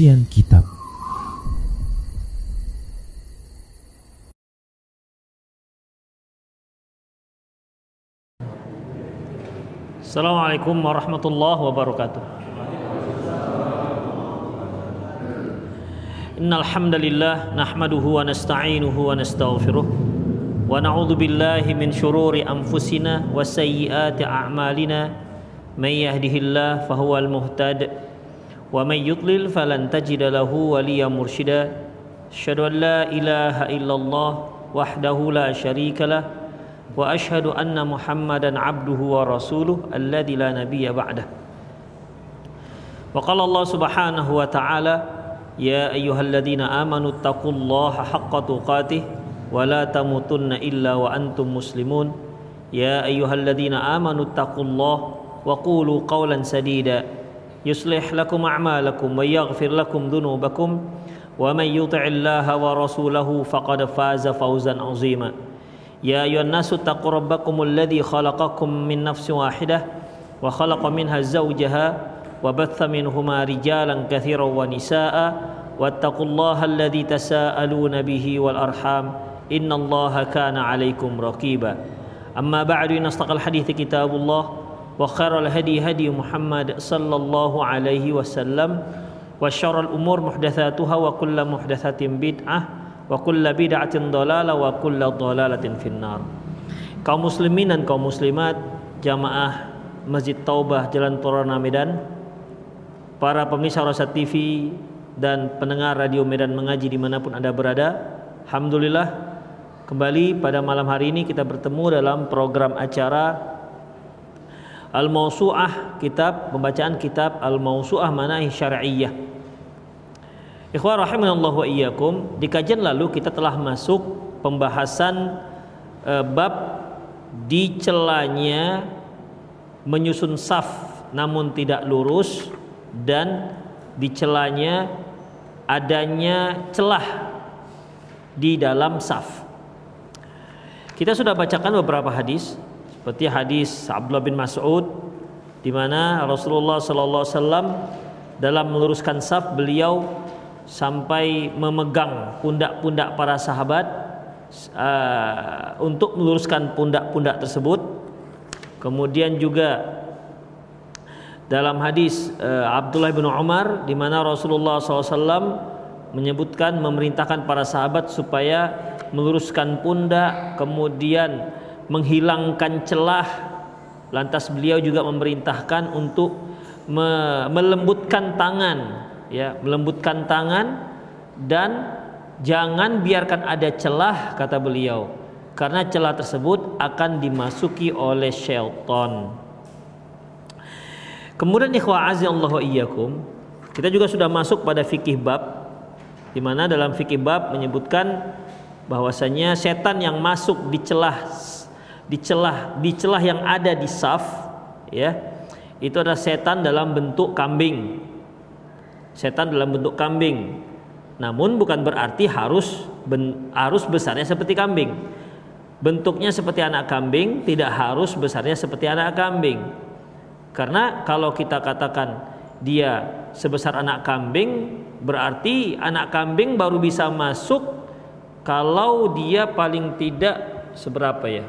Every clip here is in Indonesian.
kajian kitab. Assalamualaikum warahmatullahi wabarakatuh. Innal hamdalillah nahmaduhu wa nasta'inuhu wa nastaghfiruh wa na'udzu billahi min shururi anfusina wa sayyiati a'malina may yahdihillahu fahuwal muhtad wa may yudlil falan tajida lahu waliya mursyida asyhadu an la ilaha illallah wahdahu la syarika lah wa asyhadu anna muhammadan abduhu wa rasuluh alladzi la nabiyya ba'dah wa qala Allah subhanahu wa ta'ala ya ayyuhalladzina amanu taqullaha haqqa tuqatih wa la tamutunna illa wa antum muslimun ya ayyuhalladzina amanu taqullaha wa a'malakum wa yaghfir lakum dhunubakum wa man yuti'illaha wa rasulahu faqad faza fawzan 'azima يا أيها الناس اتقوا ربكم الذي خلقكم من نفس واحدة وخلق منها زوجها وبث منهما رجالا كثيرا ونساء واتقوا الله الذي تساءلون به والأرحام إن الله كان عليكم رقيبا. أما بعد إن أصدق الحديث كتاب الله. وخير الهدي هدي محمد صلى الله عليه وسلم وشر الأمور محدثاتها وكل محدثة بدعة wa kulla bid'atin dhalalah wa kulla dhalalatin finnar. Kaum muslimin dan kaum muslimat jamaah Masjid Taubah Jalan Torana Medan, para pemirsa Rosat TV dan pendengar radio Medan mengaji dimanapun anda berada, Alhamdulillah kembali pada malam hari ini kita bertemu dalam program acara Al-Mausu'ah kitab pembacaan kitab Al-Mausu'ah Manahi Syar'iyyah Ikhwah rahimanallah wa iyyakum, di kajian lalu kita telah masuk pembahasan e, bab di celanya menyusun saf namun tidak lurus dan di celanya adanya celah di dalam saf. Kita sudah bacakan beberapa hadis seperti hadis Abdullah bin Mas'ud di mana Rasulullah sallallahu alaihi wasallam dalam meluruskan saf beliau sampai memegang pundak-pundak para sahabat uh, untuk meluruskan pundak-pundak tersebut. Kemudian juga dalam hadis uh, Abdullah bin Umar di mana Rasulullah SAW menyebutkan memerintahkan para sahabat supaya meluruskan pundak, kemudian menghilangkan celah. Lantas beliau juga memerintahkan untuk me melembutkan tangan ya melembutkan tangan dan jangan biarkan ada celah kata beliau karena celah tersebut akan dimasuki oleh syaitan kemudian ikhwah Allah iyyakum kita juga sudah masuk pada fikih bab di mana dalam fikih bab menyebutkan bahwasanya setan yang masuk di celah di celah di celah yang ada di saf ya itu adalah setan dalam bentuk kambing setan dalam bentuk kambing. Namun bukan berarti harus ben, harus besarnya seperti kambing. Bentuknya seperti anak kambing tidak harus besarnya seperti anak kambing. Karena kalau kita katakan dia sebesar anak kambing berarti anak kambing baru bisa masuk kalau dia paling tidak seberapa ya?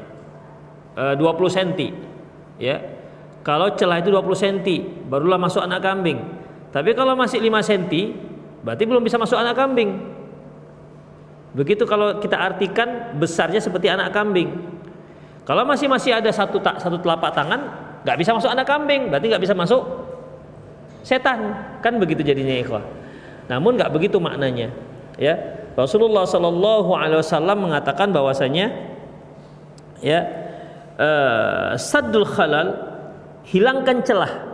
E, 20 cm ya. Kalau celah itu 20 cm barulah masuk anak kambing. Tapi kalau masih 5 cm, berarti belum bisa masuk anak kambing. Begitu kalau kita artikan besarnya seperti anak kambing. Kalau masih masih ada satu tak satu telapak tangan, nggak bisa masuk anak kambing, berarti nggak bisa masuk setan. Kan begitu jadinya ikhwah. Namun nggak begitu maknanya. Ya, Rasulullah Shallallahu Alaihi Wasallam mengatakan bahwasanya ya uh, sadul khalal hilangkan celah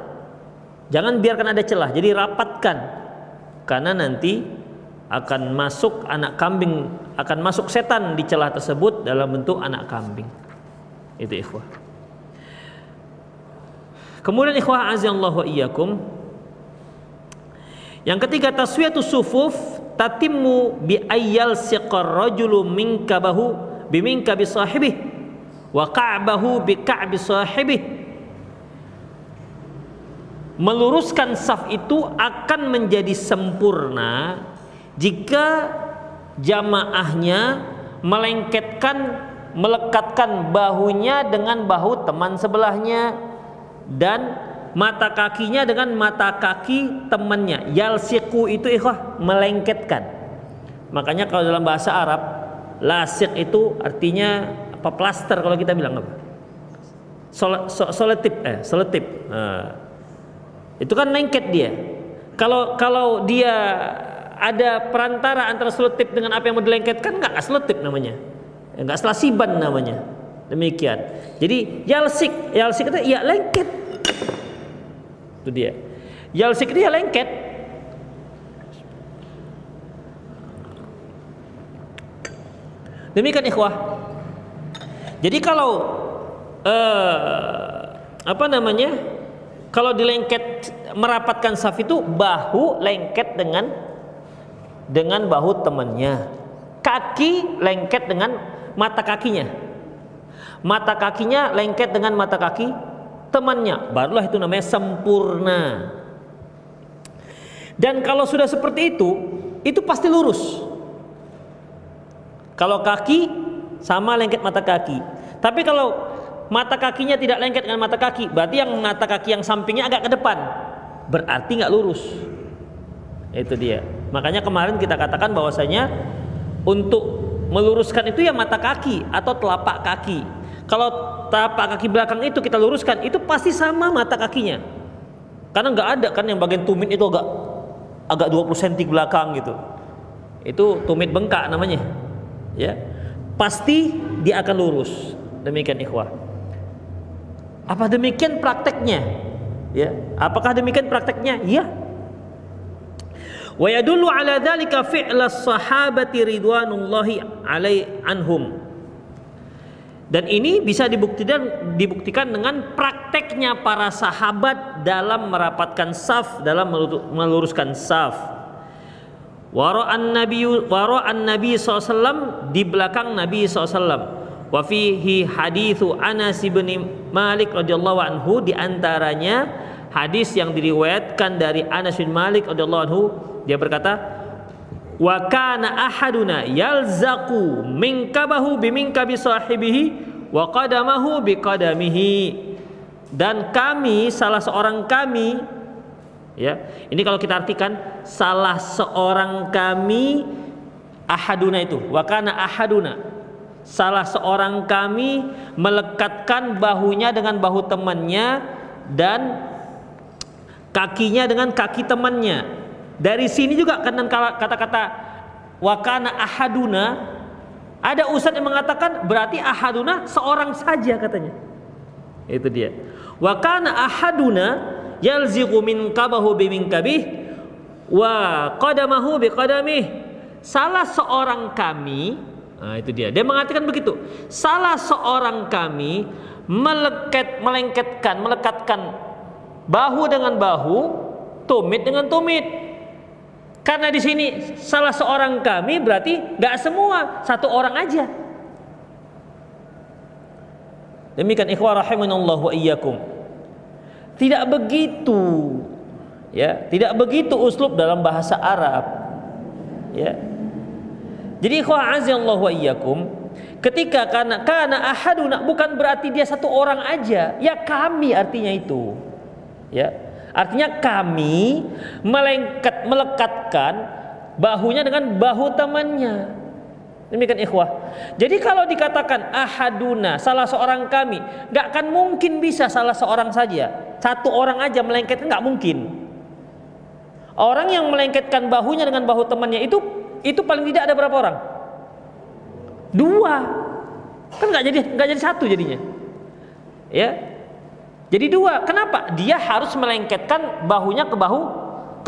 Jangan biarkan ada celah, jadi rapatkan. Karena nanti akan masuk anak kambing, akan masuk setan di celah tersebut dalam bentuk anak kambing. Itu ikhwah. Kemudian ikhwah azallahu iyyakum. Yang ketiga taswiyatu sufuf tatimmu bi ayyal siqar rajulu minkabahu biminka bi sahibih wa ka'bahu bi ka'bi sahibih meluruskan saf itu akan menjadi sempurna jika jamaahnya melengketkan melekatkan bahunya dengan bahu teman sebelahnya dan mata kakinya dengan mata kaki temannya. Yalsiku itu ikhwah melengketkan. Makanya kalau dalam bahasa Arab lasik itu artinya apa plaster kalau kita bilang apa? Sol, so, soletip eh soletip nah, itu kan lengket dia. Kalau kalau dia ada perantara antara selotip dengan apa yang mau dilengketkan nggak selotip namanya. Nggak selasiban namanya. Demikian. Jadi yalsik yalsik itu ya lengket. Itu dia. Yalsik itu ya lengket. Demikian ikhwah jadi kalau uh, apa namanya kalau dilengket merapatkan saf itu bahu lengket dengan dengan bahu temannya kaki lengket dengan mata kakinya. Mata kakinya lengket dengan mata kaki temannya. Barulah itu namanya sempurna. Dan kalau sudah seperti itu, itu pasti lurus. Kalau kaki sama lengket mata kaki. Tapi kalau mata kakinya tidak lengket dengan mata kaki, berarti yang mata kaki yang sampingnya agak ke depan. Berarti nggak lurus. Itu dia. Makanya kemarin kita katakan bahwasanya untuk meluruskan itu ya mata kaki atau telapak kaki. Kalau telapak kaki belakang itu kita luruskan, itu pasti sama mata kakinya. Karena nggak ada kan yang bagian tumit itu agak agak 20 cm belakang gitu. Itu tumit bengkak namanya. Ya. Pasti dia akan lurus. Demikian ikhwah. Apa demikian prakteknya? Ya. Apakah demikian prakteknya? Iya. Wa yadullu ala dzalika fi'l sahabati ridwanullahi alai anhum. Dan ini bisa dibuktikan dibuktikan dengan prakteknya para sahabat dalam merapatkan saf, dalam meluruskan saf. Wara'an Nabi wara'an Nabi SAW di belakang Nabi SAW. Wa fihi hadithu Anas bin Malik radhiyallahu anhu di antaranya hadis yang diriwayatkan dari Anas bin Malik radhiyallahu anhu dia berkata, "Wa kana ahaduna yalzaqu minkabahu biminkabi sahibihi wa qadamahu biqadamihi." Dan kami salah seorang kami ya. Ini kalau kita artikan salah seorang kami ahaduna itu wa kana ahaduna salah seorang kami melekatkan bahunya dengan bahu temannya dan kakinya dengan kaki temannya dari sini juga kata-kata wakana ahaduna ada ustaz yang mengatakan berarti ahaduna seorang saja katanya. Itu dia. Wakana ahaduna yalziqu min kabahu kabih wa qadamahu qadamih. Salah seorang kami Nah, itu dia. Dia mengatakan begitu. Salah seorang kami meleket, melengketkan, melekatkan bahu dengan bahu, tumit dengan tumit. Karena di sini salah seorang kami berarti nggak semua, satu orang aja. Demikian ikhwah rahimanallah wa iyyakum. Tidak begitu ya, tidak begitu uslub dalam bahasa Arab. Ya. Jadi ikhwah wa iyyakum, ketika karena karena ahaduna bukan berarti dia satu orang aja, ya kami artinya itu. Ya. Artinya kami melengket melekatkan bahunya dengan bahu temannya. Demikian ikhwah. Jadi kalau dikatakan ahaduna salah seorang kami, nggak akan mungkin bisa salah seorang saja. Satu orang aja melengket nggak mungkin. Orang yang melengketkan bahunya dengan bahu temannya itu itu paling tidak ada berapa orang? Dua. Kan nggak jadi nggak jadi satu jadinya. Ya, jadi dua. Kenapa? Dia harus melengketkan bahunya ke bahu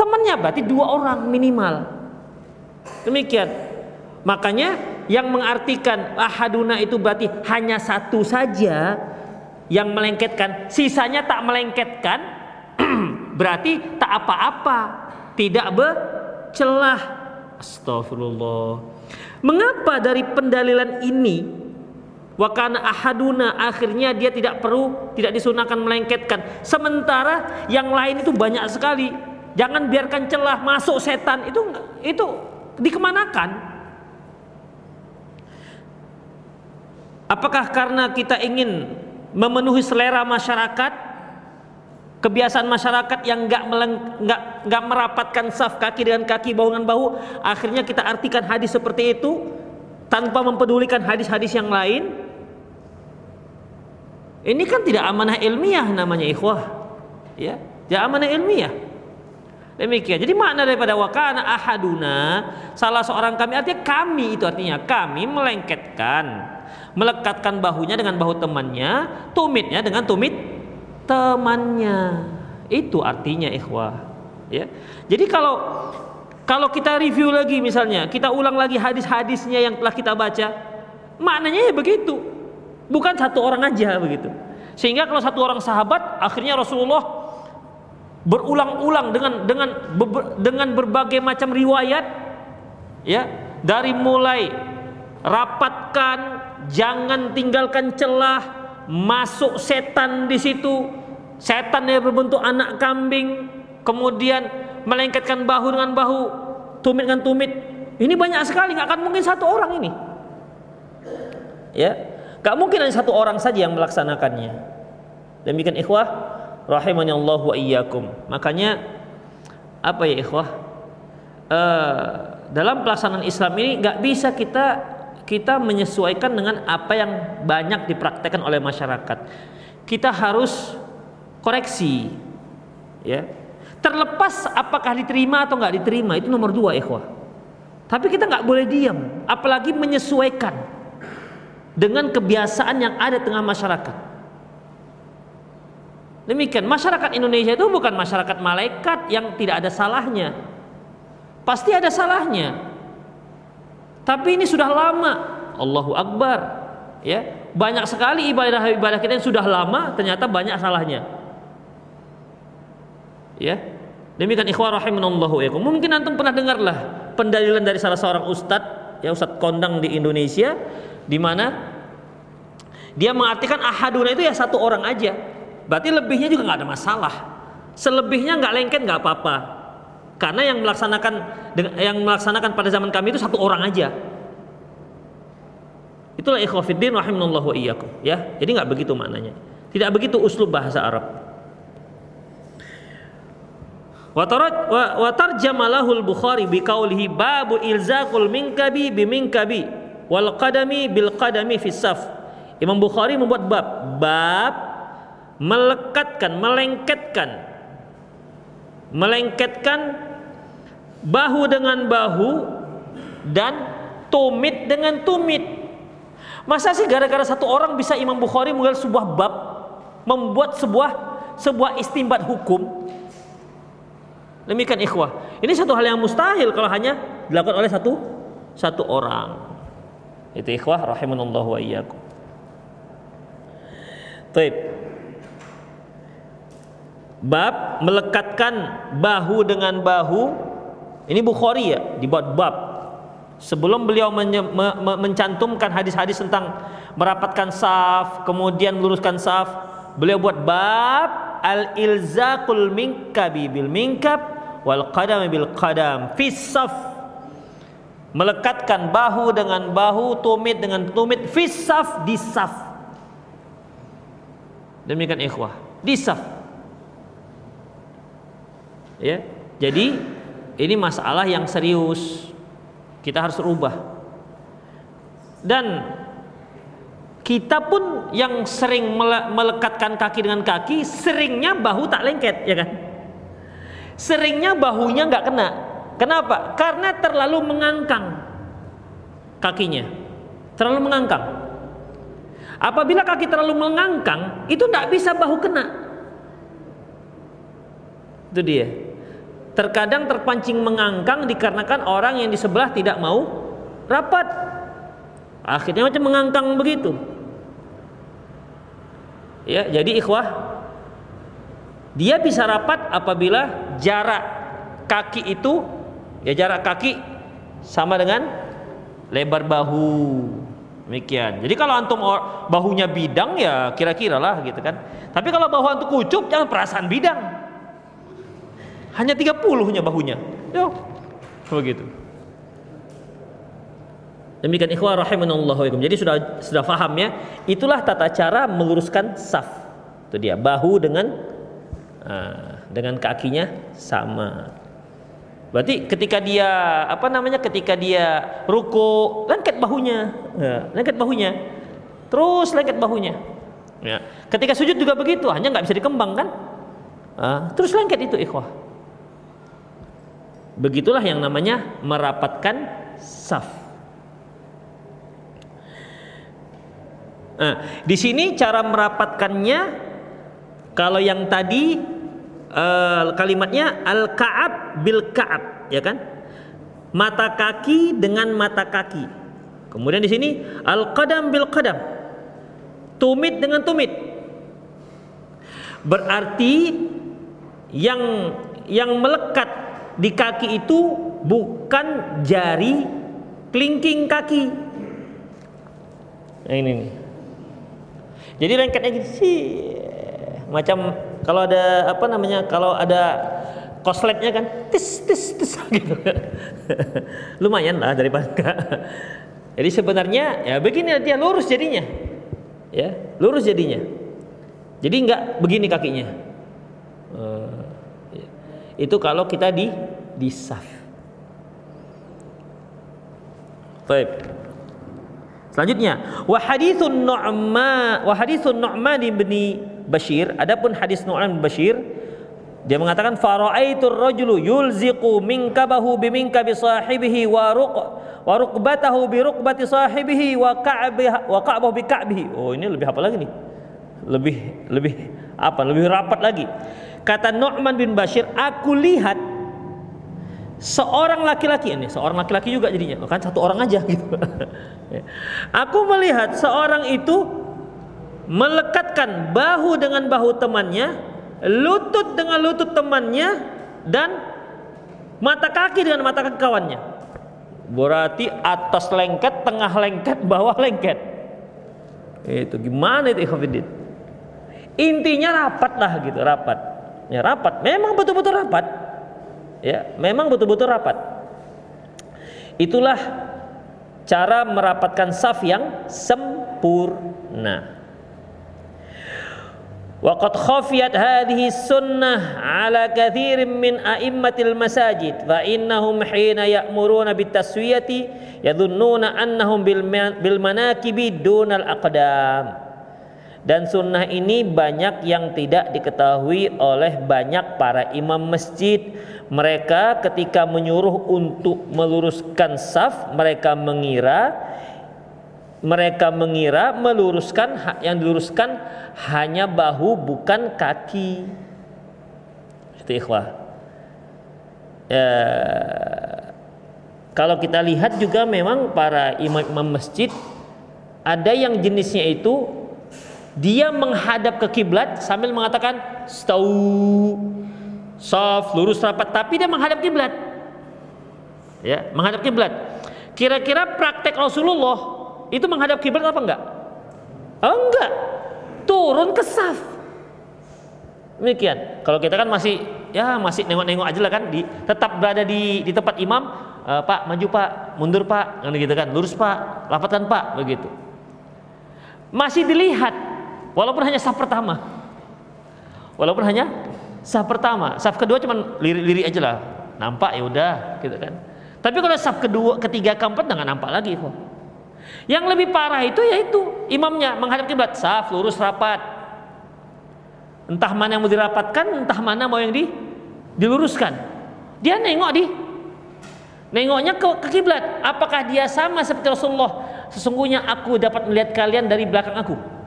temannya. Berarti dua orang minimal. Demikian. Makanya yang mengartikan ahaduna itu berarti hanya satu saja yang melengketkan, sisanya tak melengketkan, berarti tak apa-apa, tidak bercelah. Astagfirullah. Mengapa dari pendalilan ini Wakana ahaduna akhirnya dia tidak perlu tidak disunahkan melengketkan. Sementara yang lain itu banyak sekali. Jangan biarkan celah masuk setan itu itu dikemanakan? Apakah karena kita ingin memenuhi selera masyarakat? Kebiasaan masyarakat yang nggak nggak nggak merapatkan saf kaki dengan kaki bahu dengan bahu, akhirnya kita artikan hadis seperti itu tanpa mempedulikan hadis-hadis yang lain ini kan tidak amanah ilmiah namanya ikhwah. Ya, tidak amanah ilmiah. Demikian. Jadi makna daripada wakana ahaduna salah seorang kami artinya kami itu artinya kami melengketkan, melekatkan bahunya dengan bahu temannya, tumitnya dengan tumit temannya. Itu artinya ikhwah. Ya. Jadi kalau kalau kita review lagi misalnya, kita ulang lagi hadis-hadisnya yang telah kita baca, maknanya ya begitu bukan satu orang aja begitu sehingga kalau satu orang sahabat akhirnya Rasulullah berulang-ulang dengan dengan dengan berbagai macam riwayat ya dari mulai rapatkan jangan tinggalkan celah masuk setan di situ setan yang berbentuk anak kambing kemudian melengketkan bahu dengan bahu tumit dengan tumit ini banyak sekali nggak akan mungkin satu orang ini ya Gak mungkin hanya satu orang saja yang melaksanakannya. Demikian ikhwah rahimani Allah wa iyyakum. Makanya apa ya ikhwah? Uh, dalam pelaksanaan Islam ini nggak bisa kita kita menyesuaikan dengan apa yang banyak dipraktekkan oleh masyarakat. Kita harus koreksi, ya. Terlepas apakah diterima atau nggak diterima itu nomor dua ikhwah. Tapi kita nggak boleh diam, apalagi menyesuaikan dengan kebiasaan yang ada tengah masyarakat. Demikian, masyarakat Indonesia itu bukan masyarakat malaikat yang tidak ada salahnya. Pasti ada salahnya. Tapi ini sudah lama. Allahu Akbar. Ya, banyak sekali ibadah-ibadah kita yang sudah lama ternyata banyak salahnya. Ya. Demikian ikhwah rahimanallahu. Mungkin antum pernah dengarlah pendalilan dari salah seorang ustadz, ya ustadz kondang di Indonesia di mana dia mengartikan ahaduna itu ya satu orang aja. Berarti lebihnya juga nggak ada masalah. Selebihnya nggak lengket nggak apa-apa. Karena yang melaksanakan yang melaksanakan pada zaman kami itu satu orang aja. Itulah ikhwafiddin rahimanallah wa iyyakum ya. Jadi nggak begitu maknanya. Tidak begitu uslub bahasa Arab. Wa tarjamalahul Bukhari biqaulihi babu ilzaqul minkabi biminkabi wal qadami bil qadami fi saf. Imam Bukhari membuat bab bab melekatkan, melengketkan melengketkan bahu dengan bahu dan tumit dengan tumit. Masa sih gara-gara satu orang bisa Imam Bukhari membuat sebuah bab, membuat sebuah sebuah istimbat hukum? Demikian ikhwah. Ini satu hal yang mustahil kalau hanya dilakukan oleh satu satu orang. Itu ikhwah rahimanallah wa iyyakum. Taib. Bab melekatkan bahu dengan bahu. Ini Bukhari ya, dibuat bab. Sebelum beliau me, me, mencantumkan hadis-hadis tentang merapatkan saf, kemudian meluruskan saf, beliau buat bab al-ilzaqul minkabi bil minkab wal qadam bil qadam fi saf melekatkan bahu dengan bahu, tumit dengan tumit, fisaf di saf. Demikian ikhwah, di saf. Ya. Jadi ini masalah yang serius. Kita harus rubah. Dan kita pun yang sering melekatkan kaki dengan kaki, seringnya bahu tak lengket, ya kan? Seringnya bahunya nggak kena, Kenapa? Karena terlalu mengangkang kakinya. Terlalu mengangkang. Apabila kaki terlalu mengangkang, itu tidak bisa bahu kena. Itu dia. Terkadang terpancing mengangkang dikarenakan orang yang di sebelah tidak mau rapat. Akhirnya macam mengangkang begitu. Ya, jadi ikhwah dia bisa rapat apabila jarak kaki itu ya jarak kaki sama dengan lebar bahu Demikian. Jadi kalau antum bahunya bidang ya kira-kira lah gitu kan. Tapi kalau bahu antum kucup jangan perasaan bidang. Hanya 30-nya bahunya. Yo. Begitu. Demikian ikhwah rahimanallahu Jadi sudah sudah faham ya. Itulah tata cara meluruskan saf. Itu dia, bahu dengan uh, dengan kakinya sama. Berarti ketika dia apa namanya? Ketika dia ruku, lengket bahunya, ya, lengket bahunya, terus lengket bahunya. Ya. Ketika sujud juga begitu, hanya nggak bisa dikembang kan? Uh, terus lengket itu ikhwah. Begitulah yang namanya merapatkan saf. Nah, di sini cara merapatkannya kalau yang tadi uh, kalimatnya al kaab bil kaab ya kan? Mata kaki dengan mata kaki. Kemudian di sini al qadam bil qadam tumit dengan tumit. Berarti yang yang melekat di kaki itu bukan jari kelingking kaki. Nah, ini nih. Jadi lengketnya gitu sih. Macam kalau ada apa namanya kalau ada kosletnya kan tis tis tis gitu lumayan lah daripada enggak jadi sebenarnya ya begini dia lurus jadinya. Ya lurus jadinya. Jadi enggak begini kakinya. Uh, itu kalau kita di di saf Baik. Selanjutnya, wa haditsun Nu'man wa haditsun Nu'man bin Bashir, adapun hadis Nu'man bin Bashir dia mengatakan faraitur rajulu yulziqu minkabahu biminkabi sahibihi wa ruq wa rukbatahu bi rukbati sahibihi wa ka'bih wa ka'bahu bi ka'bihi. Oh, ini lebih apa lagi nih? Lebih lebih apa? Lebih rapat lagi. Kata Nu'man bin Bashir, aku lihat seorang laki-laki ini, seorang laki-laki juga jadinya, kan satu orang aja gitu. aku melihat seorang itu melekatkan bahu dengan bahu temannya, lutut dengan lutut temannya dan mata kaki dengan mata kaki kawannya. Berarti atas lengket, tengah lengket, bawah lengket. Itu gimana itu ikhwatiddin? Intinya rapat lah gitu, rapat ya rapat. Memang betul-betul rapat. Ya memang betul-betul rapat. Itulah cara merapatkan saf yang sempurna. Waqad khafiyat hadhihi sunnah ala kathirin min a'immatil masajid fa innahum hina ya'muruna bitaswiyati yadhunnuna annahum bil manakibi dunal aqdam dan sunnah ini banyak yang tidak diketahui oleh banyak para imam masjid. Mereka ketika menyuruh untuk meluruskan saf mereka mengira mereka mengira meluruskan yang diluruskan hanya bahu bukan kaki. Itu ikhwah. Ya, kalau kita lihat juga memang para imam-imam masjid ada yang jenisnya itu dia menghadap ke kiblat sambil mengatakan stau soft lurus rapat tapi dia menghadap kiblat ya menghadap kiblat kira-kira praktek Rasulullah itu menghadap kiblat apa enggak? Enggak. Turun ke saf. Demikian. Kalau kita kan masih ya masih nengok-nengok aja lah kan di tetap berada di di tempat imam, e, Pak maju Pak, mundur Pak, kan gitu kan. Lurus Pak, lapatan Pak, begitu. Masih dilihat walaupun hanya saf pertama. Walaupun hanya saf pertama, saf kedua cuma lirik-lirik aja lah. Nampak ya udah gitu kan. Tapi kalau saf kedua, ketiga, keempat nggak nampak lagi kok. Yang lebih parah itu yaitu imamnya menghadap kiblat, saf lurus rapat. Entah mana yang mau dirapatkan, entah mana mau yang di diluruskan. Dia nengok di nengoknya ke, ke kiblat. Apakah dia sama seperti Rasulullah? Sesungguhnya aku dapat melihat kalian dari belakang aku.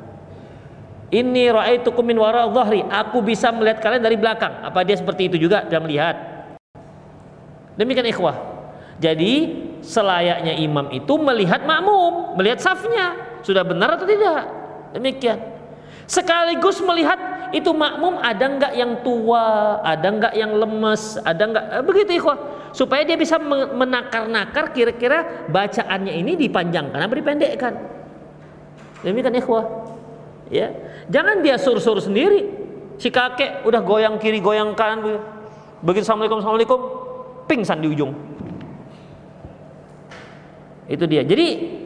Ini ra'aitukum min wara dhahri. Aku bisa melihat kalian dari belakang. Apa dia seperti itu juga dia melihat? Demikian ikhwah. Jadi selayaknya imam itu melihat makmum, melihat safnya sudah benar atau tidak. Demikian. Sekaligus melihat itu makmum ada enggak yang tua, ada enggak yang lemes, ada enggak eh, begitu ikhwah. Supaya dia bisa menakar-nakar kira-kira bacaannya ini dipanjangkan atau dipendekkan. Demikian ikhwah. Ya. Jangan dia suruh-suruh sendiri. Si kakek udah goyang kiri, goyang kanan. Begitu Assalamualaikum, Assalamualaikum, pingsan di ujung. Itu dia. Jadi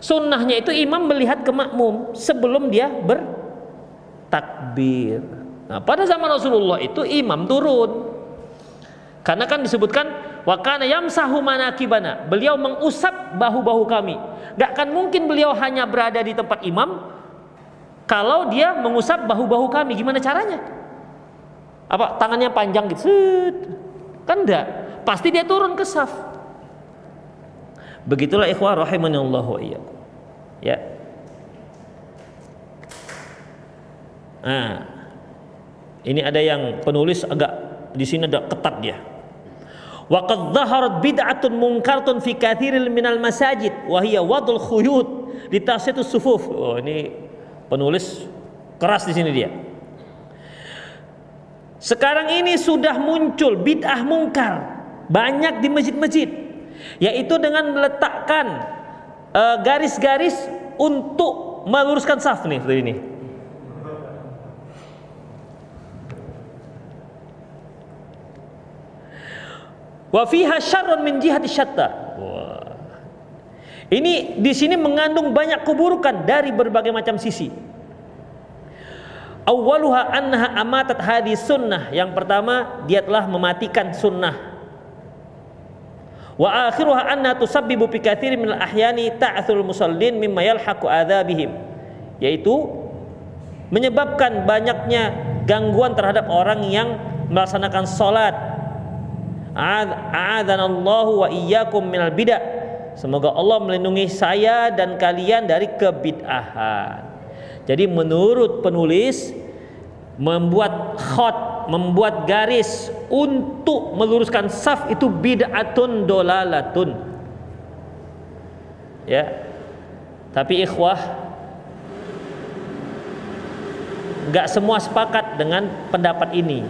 sunnahnya itu imam melihat ke makmum sebelum dia bertakbir. Nah, pada zaman Rasulullah itu imam turun. Karena kan disebutkan wakana yamsahu manakibana. Beliau mengusap bahu-bahu kami. Gak akan mungkin beliau hanya berada di tempat imam kalau dia mengusap bahu-bahu kami. Gimana caranya? Apa tangannya panjang gitu? Kan enggak. Pasti dia turun ke saf. Begitulah ikhwah rahimanallahu wa. Ya. Nah, ini ada yang penulis agak di sini ada ketat dia. Waqad dhaharat bid'atun munkaratun fi katsiril minal masajid wa hiya wadul khuyut di sufuf. Oh, ini penulis keras di sini dia. Sekarang ini sudah muncul bid'ah mungkar banyak di masjid-masjid yaitu dengan meletakkan eh, garis-garis uh, untuk meluruskan saf nih seperti ini. Wa fiha syarrun min jihati syatta. Ini di sini mengandung banyak keburukan dari berbagai macam sisi. Awaluha annaha amatat hadi sunnah. Yang pertama, dia telah mematikan sunnah. Wa akhiruha anna tusabbibu fi katsiri min al-ahyani ta'thul musallin mimma yalhaqu adzabihim. Yaitu menyebabkan banyaknya gangguan terhadap orang yang melaksanakan salat A'adhanallahu wa iyyakum minal bid'ah. Semoga Allah melindungi saya dan kalian dari kebid'ahan. Jadi menurut penulis membuat khot, membuat garis untuk meluruskan saf itu bid'atun dolalatun. Ya. Tapi ikhwah nggak semua sepakat dengan pendapat ini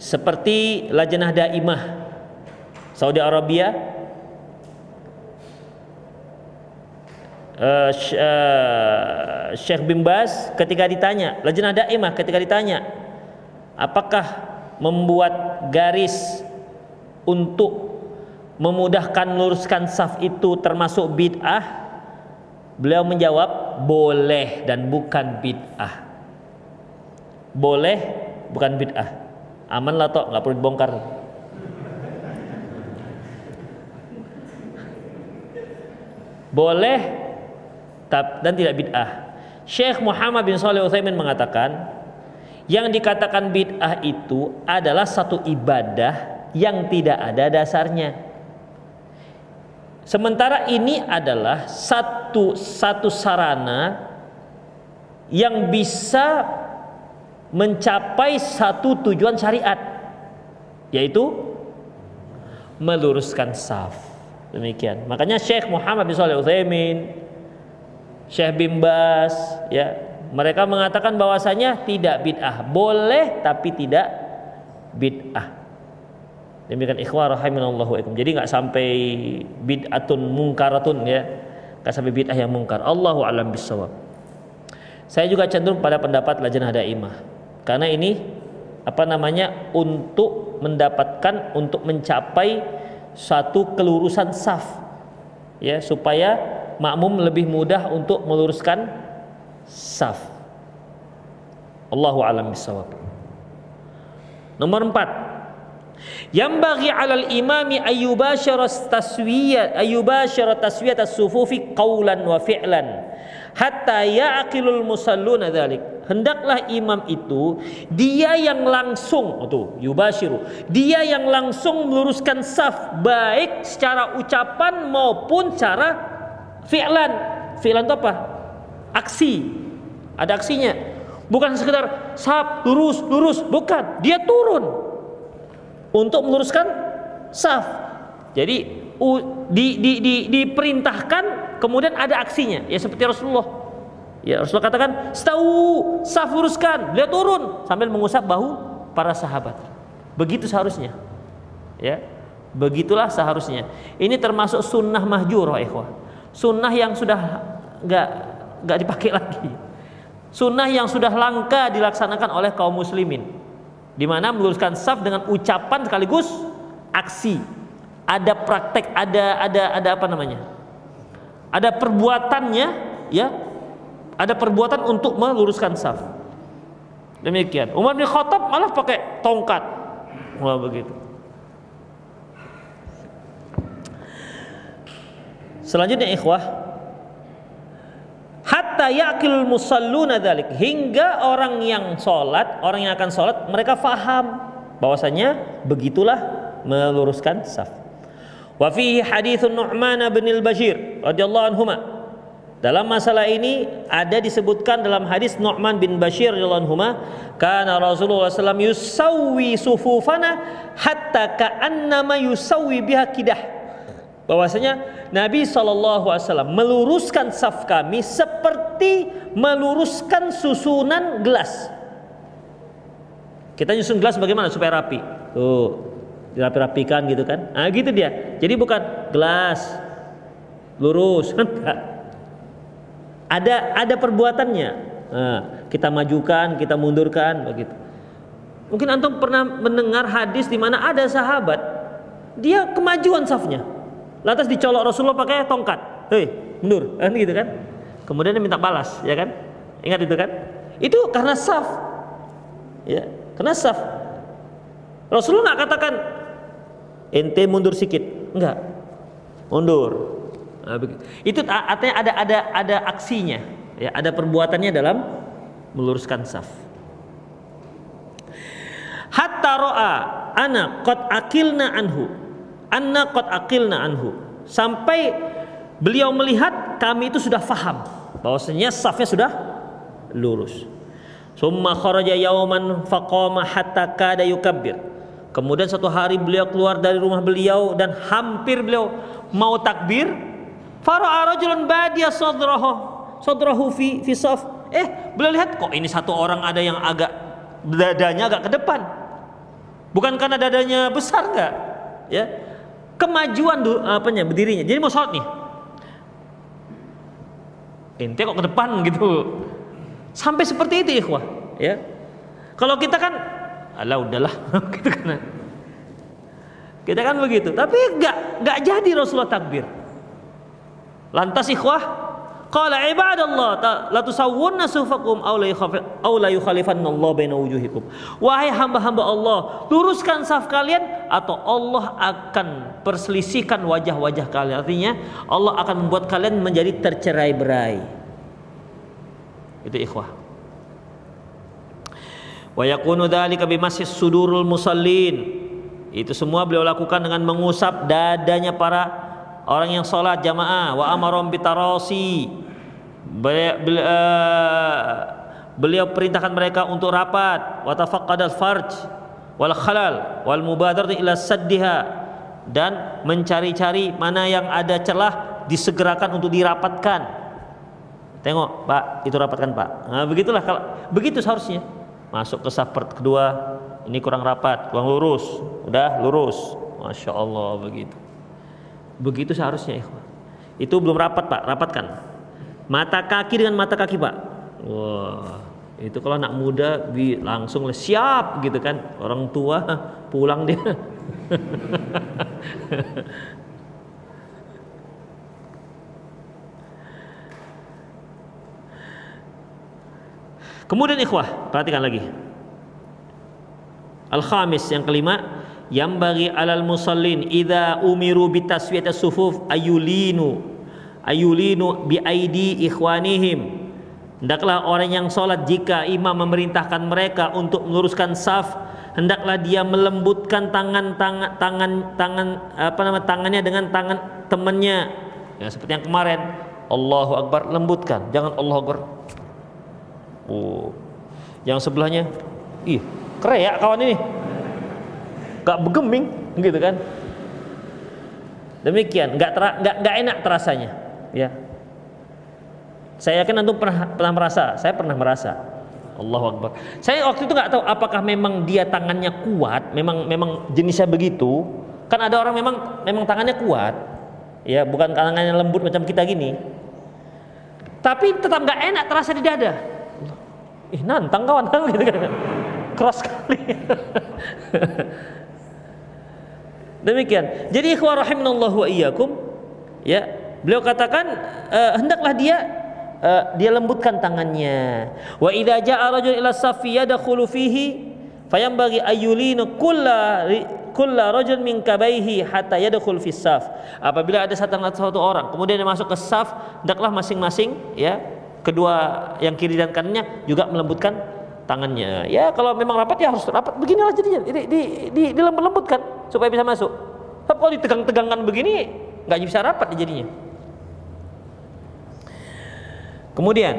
seperti Lajnah Daimah Saudi Arabia uh, Syekh bin Baz ketika ditanya Lajnah Daimah ketika ditanya apakah membuat garis untuk memudahkan luruskan saf itu termasuk bid'ah? Beliau menjawab boleh dan bukan bid'ah. Boleh bukan bid'ah. Aman lah toh nggak perlu dibongkar. Boleh dan tidak bid'ah Syekh Muhammad bin Saleh Utsaimin mengatakan yang dikatakan bid'ah itu adalah satu ibadah yang tidak ada dasarnya sementara ini adalah satu satu sarana yang bisa mencapai satu tujuan syariat yaitu meluruskan saf. Demikian. Makanya Syekh Muhammad bin Shalih Utsaimin, Syekh bin Bas, ya, mereka mengatakan bahwasanya tidak bid'ah, boleh tapi tidak bid'ah. Demikian ikhwah rahimanallahu ikum. Jadi nggak sampai bid'atun mungkaratun ya. Nggak sampai bid'ah yang mungkar. Allahu alam bisawab. Saya juga cenderung pada pendapat Lajnah Daimah karena ini apa namanya untuk mendapatkan untuk mencapai satu kelurusan saf ya supaya makmum lebih mudah untuk meluruskan saf. Allahu alam bisawab nomor empat. Yang bagi alal imami ayyubashara taswiyat ayyubashara taswiyat as-sufufi qawlan wa fi'lan. Hatta ya'qilul musalluna dzalik hendaklah imam itu dia yang langsung itu yubashiru. Dia yang langsung meluruskan saf baik secara ucapan maupun cara fi'lan fi'lan itu apa aksi ada aksinya bukan sekedar saf lurus lurus bukan dia turun untuk meluruskan saf jadi di, di, di, diperintahkan kemudian ada aksinya ya seperti Rasulullah Ya Rasulullah katakan, "Stau, saf luruskan." Dia turun sambil mengusap bahu para sahabat. Begitu seharusnya. Ya. Begitulah seharusnya. Ini termasuk sunnah mahjur, ikhwah. Sunnah yang sudah nggak nggak dipakai lagi. Sunnah yang sudah langka dilaksanakan oleh kaum muslimin, di mana meluruskan saf dengan ucapan sekaligus aksi. Ada praktek, ada ada ada apa namanya? Ada perbuatannya, ya. Ada perbuatan untuk meluruskan saf. Demikian. Umar bin Khattab malah pakai tongkat. Wah begitu. Selanjutnya ikhwah hatta yakil musalluna dzalik hingga orang yang sholat orang yang akan sholat mereka faham bahwasanya begitulah meluruskan saf. Wa fihi Nu'man bin al-Bashir radhiyallahu anhuma dalam masalah ini ada disebutkan dalam hadis Nu'man bin Bashir radhiyallahu anhu, karena Rasulullah SAW yusawwi sufufana hatta ka'annama yusawwi biha kidah. Bahwasanya Nabi SAW meluruskan saf kami seperti meluruskan susunan gelas. Kita nyusun gelas bagaimana supaya rapi? Tuh, dirapi-rapikan gitu kan? Nah, gitu dia. Jadi bukan gelas lurus, enggak ada ada perbuatannya. Nah, kita majukan, kita mundurkan begitu. Mungkin antum pernah mendengar hadis di mana ada sahabat dia kemajuan safnya. Lantas dicolok Rasulullah pakai tongkat. Hei, mundur, kan gitu kan? Kemudian dia minta balas, ya kan? Ingat itu kan? Itu karena saf. Ya, karena saf. Rasulullah nggak katakan ente mundur sedikit, enggak. Mundur. Nah, itu artinya ada ada ada aksinya, ya, ada perbuatannya dalam meluruskan saf. Hatta ro'a ana qad akilna anhu. Anna qad akilna anhu. Sampai beliau melihat kami itu sudah faham bahwasanya safnya sudah lurus. Summa kharaja yauman faqama hatta kada yukabbir. Kemudian satu hari beliau keluar dari rumah beliau dan hampir beliau mau takbir Fara'a rajulun badiya sadrahu sadrahu fi fi saf. Eh, beliau lihat kok ini satu orang ada yang agak dadanya agak ke depan. Bukan karena dadanya besar enggak? Ya. Kemajuan apanya berdirinya. Jadi mau sholat nih. Ente kok ke depan gitu. Sampai seperti itu ikhwah, ya. Kalau kita kan alah udahlah gitu kan. Kita kan begitu, tapi enggak enggak jadi Rasulullah takbir. Lantas ikhwah, qala ibadallah la tusawwunna sufakum aw la yukhalifanna Allah baina wujuhikum. Wahai hamba-hamba Allah, luruskan saf kalian atau Allah akan perselisihkan wajah-wajah kalian. Artinya Allah akan membuat kalian menjadi tercerai-berai. Itu ikhwah. Wa yakunu dzalika bimasis sudurul musallin. Itu semua beliau lakukan dengan mengusap dadanya para orang yang sholat jamaah wa amarom beliau, uh, beliau perintahkan mereka untuk rapat. Wa tafaqqadal farj wal khalal wal mubadar ila saddiha. Dan mencari-cari mana yang ada celah disegerakan untuk dirapatkan. Tengok pak itu rapatkan pak. Nah, begitulah kalau begitu seharusnya. Masuk ke saf kedua ini kurang rapat kurang lurus. Udah lurus. Masya Allah begitu Begitu seharusnya ikhwan. Itu belum rapat Pak, rapatkan. Mata kaki dengan mata kaki Pak. Wah, itu kalau anak muda bi langsung siap gitu kan. Orang tua pulang dia. Kemudian ikhwah, perhatikan lagi. Al-khamis yang kelima, yang bagi alal musallin idza umiru bitaswiyati sufuf ayulinu ayulinu bi aidi ikhwanihim. Hendaklah orang yang sholat jika imam memerintahkan mereka untuk meluruskan saf hendaklah dia melembutkan tangan tangan tangan tangan apa nama tangannya dengan tangan temannya. Ya seperti yang kemarin. Allahu Akbar lembutkan. Jangan Allah Akbar. Oh. Yang sebelahnya? Ih kreak kawan ini gak begeming gitu kan demikian nggak nggak nggak enak terasanya ya saya yakin antum pernah pernah merasa saya pernah merasa Allahu Akbar saya waktu itu nggak tahu apakah memang dia tangannya kuat memang memang jenisnya begitu kan ada orang memang memang tangannya kuat ya bukan tangannya lembut macam kita gini Tapi tetap nggak enak terasa di dada. Ih, nantang kawan gitu kan. Keras sekali. Demikian. Jadi ikhwah rahimanallahu wa iyyakum ya, beliau katakan uh, hendaklah dia uh, dia lembutkan tangannya. Wa idza jaa rajul ila safi yadkhulu fihi fayambaghi ayyulinu kulla kulla rajul min kabaihi hatta yadkhul fi saf. Apabila ada satu orang kemudian dia masuk ke saf, hendaklah masing-masing ya kedua yang kiri dan kanannya juga melembutkan tangannya. Ya kalau memang rapat ya harus rapat beginilah jadinya. Di, di, di, dilembut-lembutkan supaya bisa masuk. Tapi kalau ditegang-tegangkan begini nggak bisa rapat jadinya. Kemudian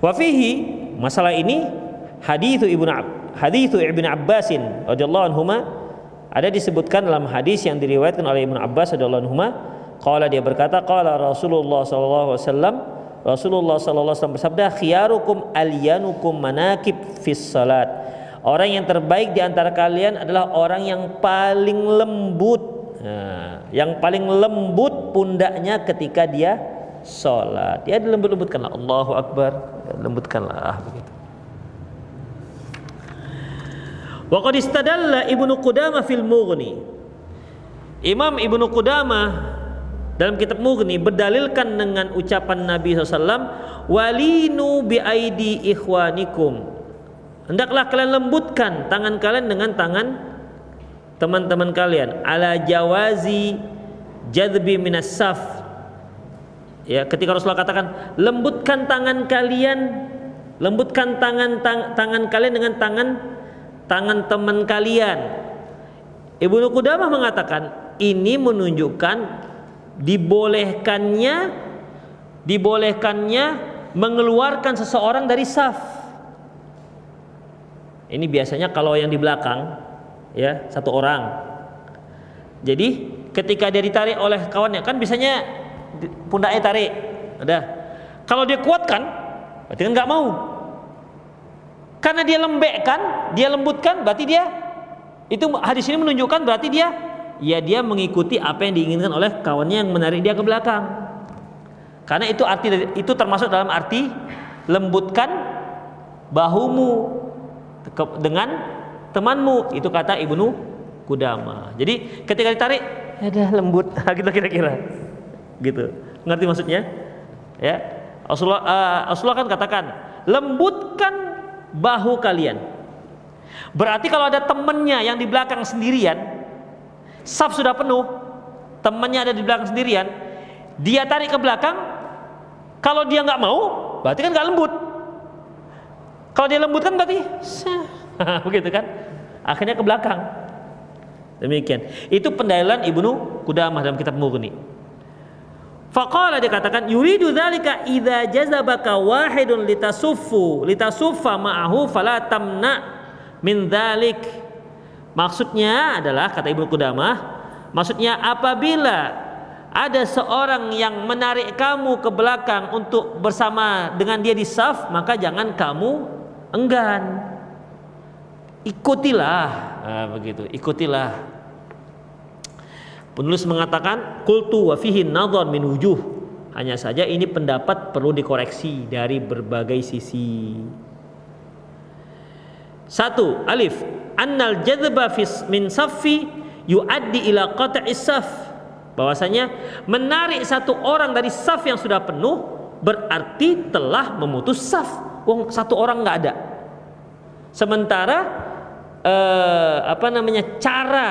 wafihi masalah ini hadithu ibnu hadithu ibnu Abbasin radhiyallahu anhuma ada disebutkan dalam hadis yang diriwayatkan oleh Ibnu Abbas radhiyallahu anhuma qala dia berkata qala Rasulullah sallallahu Rasulullah wasallam bersabda khiyarukum alyanukum manakib fis salat. Orang yang terbaik di antara kalian adalah orang yang paling lembut. Nah, yang paling lembut pundaknya ketika dia sholat. Ya dilembut-lembutkanlah Allahu Akbar. Ya, lembutkanlah begitu. Wa qad istadalla Ibnu Qudamah fil Mughni. Imam Ibnu Qudamah dalam kitab Mughni berdalilkan dengan ucapan Nabi SAW walinu bi aidi ikhwanikum. Hendaklah kalian lembutkan tangan kalian dengan tangan teman-teman kalian. Ala jawazi jadbi minas saf. Ya ketika Rasulullah katakan lembutkan tangan kalian lembutkan tangan tang, tangan kalian dengan tangan tangan teman kalian. Ibnu Qudamah mengatakan ini menunjukkan dibolehkannya dibolehkannya mengeluarkan seseorang dari saf. Ini biasanya kalau yang di belakang ya satu orang. Jadi ketika dia ditarik oleh kawannya kan biasanya pundaknya tarik. Udah. Kalau dia kuatkan berarti kan nggak mau. Karena dia lembekkan, dia lembutkan berarti dia itu hadis ini menunjukkan berarti dia ya dia mengikuti apa yang diinginkan oleh kawannya yang menarik dia ke belakang. Karena itu arti itu termasuk dalam arti lembutkan bahumu dengan temanmu itu kata Ibnu Kudama. Jadi ketika ditarik ada lembut gitu kira-kira. Gitu. Ngerti maksudnya? Ya. Rasulullah, uh, Rasulullah kan katakan lembutkan bahu kalian. Berarti kalau ada temennya yang di belakang sendirian, Saf sudah penuh, temannya ada di belakang sendirian, dia tarik ke belakang. Kalau dia nggak mau, berarti kan nggak lembut. Kalau dia lembut kan berarti begitu kan? Akhirnya ke belakang. Demikian. Itu pendalilan Ibnu Kudamah dalam kitab Mughni. Faqala dikatakan yuridu dzalika idza jazabaka wahidun litasuffu litasuffa ma'ahu fala tamna min dzalik Maksudnya adalah kata Ibnu Qudamah, maksudnya apabila ada seorang yang menarik kamu ke belakang untuk bersama dengan dia di saf, maka jangan kamu enggan. Ikutilah, nah, begitu. Ikutilah. Penulis mengatakan kultu wa fihi nadhar min wujuh. Hanya saja ini pendapat perlu dikoreksi dari berbagai sisi. Satu, alif. Annal jadzba min saffi yuaddi ila qat'is saf. Bahwasanya menarik satu orang dari saf yang sudah penuh berarti telah memutus saf. Wong satu orang nggak ada. Sementara eh, apa namanya cara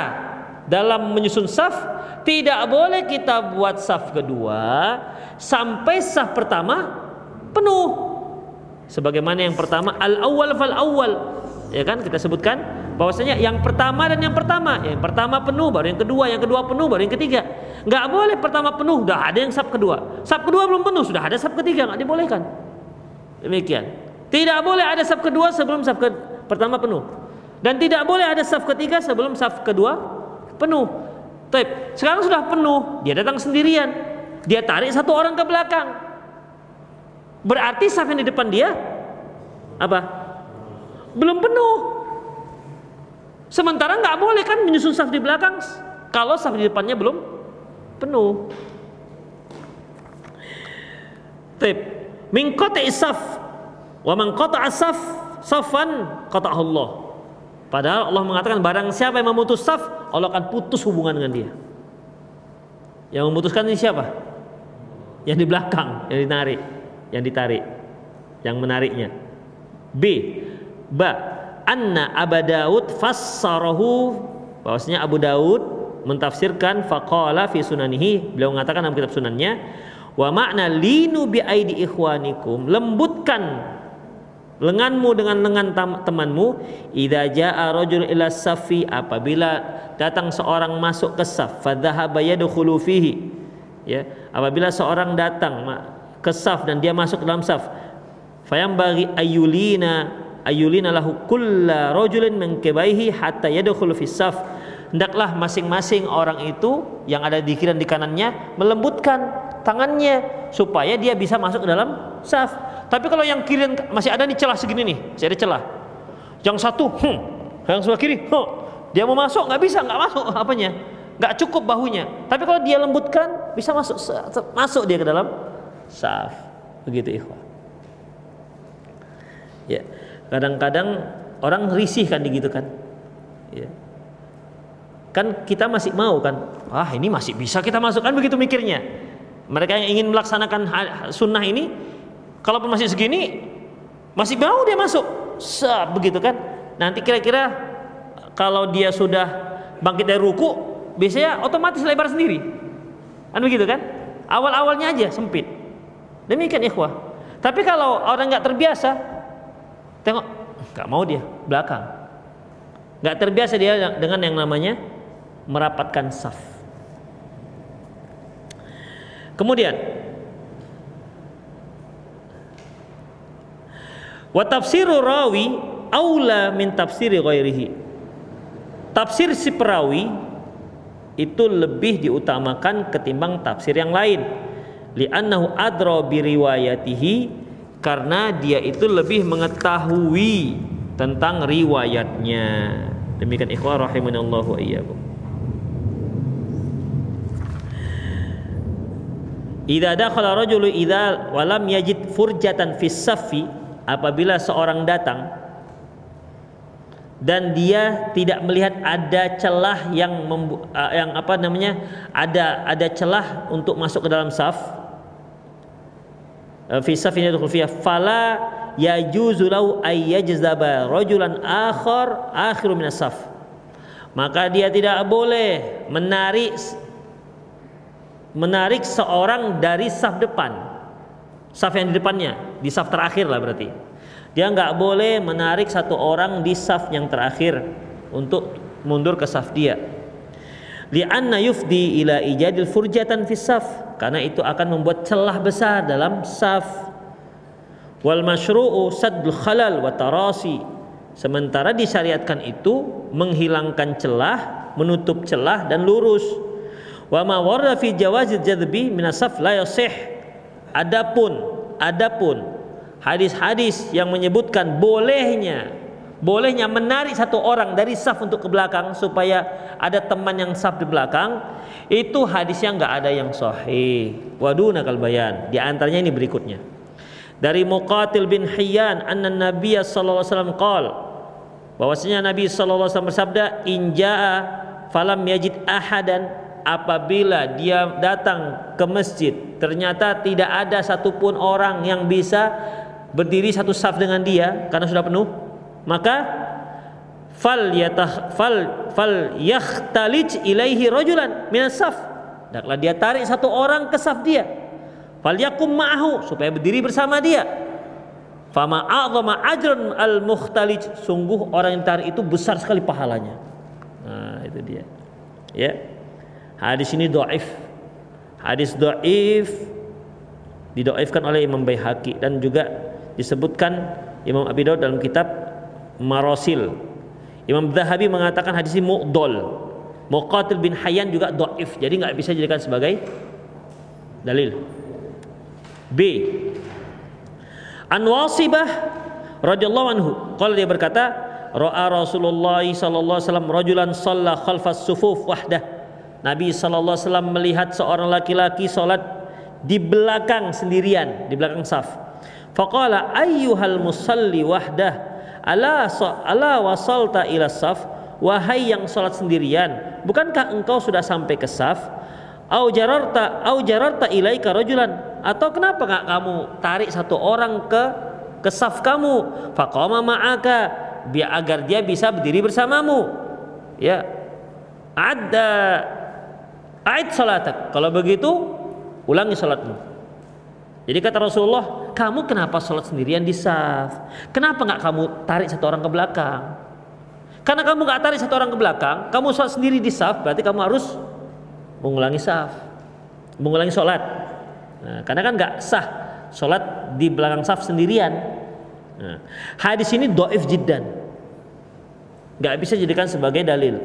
dalam menyusun saf tidak boleh kita buat saf kedua sampai saf pertama penuh. Sebagaimana yang pertama al awal fal awal ya kan? Kita sebutkan bahwasanya yang pertama dan yang pertama. Yang pertama penuh baru yang kedua. Yang kedua penuh baru yang ketiga. Nggak boleh pertama penuh udah ada yang sab kedua. Sab kedua belum penuh sudah ada sab ketiga nggak dibolehkan. Demikian. Tidak boleh ada sab kedua sebelum sab ke pertama penuh. Dan tidak boleh ada sab ketiga sebelum sab kedua penuh. Taip, sekarang sudah penuh dia datang sendirian. Dia tarik satu orang ke belakang. Berarti saf yang di depan dia apa belum penuh Sementara nggak boleh kan menyusun saf di belakang kalau saf di depannya belum penuh. Tip. Min qata'i saf wa man qata'a saf safan qata'ahu Allah. Padahal Allah mengatakan barang siapa yang memutus saf, Allah akan putus hubungan dengan dia. Yang memutuskan ini siapa? Yang di belakang, yang ditarik, yang ditarik, yang menariknya. B. Ba. Anna Abu Daud fassarahu. Bahwasanya Abu Daud mentafsirkan faqala fi sunanihi. Beliau mengatakan dalam kitab sunannya wa makna linu bi aidi ikhwanikum. Lembutkan lenganmu dengan lengan temanmu. Idza jaa rajul ila safi. Apabila datang seorang masuk ke saf fadhahaba yadkhulu fihi. Ya apabila seorang datang ke saf dan dia masuk ke dalam saf fayam bagi ayulina ayulina lahu kulla rajulin min kibaihi hatta yadkhulu fi saf hendaklah masing-masing orang itu yang ada di kiri dan di kanannya melembutkan tangannya supaya dia bisa masuk ke dalam saf. Tapi kalau yang kiri masih ada nih celah segini nih, masih ada celah. Yang satu, hmm, yang sebelah kiri, huh, dia mau masuk nggak bisa, nggak masuk apanya, nggak cukup bahunya. Tapi kalau dia lembutkan, bisa masuk masuk dia ke dalam saf. Begitu ikhwah. Kadang-kadang orang risih kan begitu kan. Ya. Kan kita masih mau kan, ah ini masih bisa kita masukkan begitu mikirnya. Mereka yang ingin melaksanakan sunnah ini kalaupun masih segini masih mau dia masuk. Sab, begitu kan. Nanti kira-kira kalau dia sudah bangkit dari ruku biasanya otomatis lebar sendiri. Kan begitu kan? Awal-awalnya aja sempit. Demikian ikhwah. Tapi kalau orang nggak terbiasa tengok nggak mau dia belakang nggak terbiasa dia dengan yang namanya merapatkan saf Kemudian wa tafsiru rawi aula min tafsiri ghairihi. Tafsir si perawi itu lebih diutamakan ketimbang tafsir yang lain. Li'annahu adra bi riwayatihi karena dia itu lebih mengetahui tentang riwayatnya. Demikian ikhwah rahimanallahu iyyakum. Idza dakhala rajulu idza walam yajid furjatan fis safi apabila seorang datang dan dia tidak melihat ada celah yang membu, uh, yang apa namanya ada ada celah untuk masuk ke dalam saf fi safin yadkhul fiha fala yajuzu lahu ay yajzaba rajulan akhar akhiru minas saf. Maka dia tidak boleh menarik menarik seorang dari saf depan. Saf yang di depannya di saf terakhir lah berarti. Dia nggak boleh menarik satu orang di saf yang terakhir untuk mundur ke saf dia li'anna yufdi ila ijadil furjatan fi saf. Karena itu akan membuat celah besar dalam saf. Wal masyru'u saddul khalal wa tarasi. Sementara disyariatkan itu menghilangkan celah menutup celah dan lurus. Wa ma warada fi jawazil jadbi minasaf la yasih. Adapun adapun hadis-hadis yang menyebutkan bolehnya bolehnya menarik satu orang dari saf untuk ke belakang supaya ada teman yang saf di belakang. Itu hadisnya nggak ada yang sahih. Waduna kal bayan. Di antaranya ini berikutnya. Dari Muqatil bin Hayyan anna Nabi sallallahu alaihi wasallam qol. Bahwasanya Nabi sallallahu alaihi wasallam bersabda injaa falam yajid ahadan. Apabila dia datang ke masjid ternyata tidak ada satupun orang yang bisa berdiri satu saf dengan dia karena sudah penuh maka fal yatah fal fal yahtalij ilaihi rajulan min saf hendaklah dia tarik satu orang ke saf dia. Fal yakum ma'ahu supaya berdiri bersama dia. Fama a'zama ajrun al mukhtalij sungguh orang yang tarik itu besar sekali pahalanya. Nah itu dia. Ya. Hadis ini doif. Hadis doif didoifkan oleh Imam Baihaqi dan juga disebutkan Imam Abi Daud dalam kitab Marosil. Imam Zahabi mengatakan hadis ini mu'dol. Muqatil bin Hayyan juga doif. Jadi nggak bisa dijadikan sebagai dalil. B. An Wasibah radhiyallahu anhu. Kalau dia berkata, Ra'a Rasulullah sallallahu alaihi wasallam rajulan shalla khalfas sufuf wahdah Nabi SAW melihat seorang laki-laki sholat di belakang sendirian, di belakang saf. Faqala ayyuhal musalli wahdah ala ala wasalta ila saf. Wahai yang salat sendirian bukankah engkau sudah sampai ke saf? Au jararta au jararta ilaika rajulan. Atau kenapa enggak kamu tarik satu orang ke ke saf kamu? Faqama ma'aka biar agar dia bisa berdiri bersamamu. Ya. Ada ait salatak kalau begitu ulangi salatmu jadi kata Rasulullah kamu kenapa salat sendirian di saf? Kenapa nggak kamu tarik satu orang ke belakang? Karena kamu nggak tarik satu orang ke belakang kamu salat sendiri di saf berarti kamu harus mengulangi saf mengulangi salat nah, karena kan nggak sah salat di belakang saf sendirian. Nah, hadis ini doif jiddan. Nggak bisa dijadikan sebagai dalil.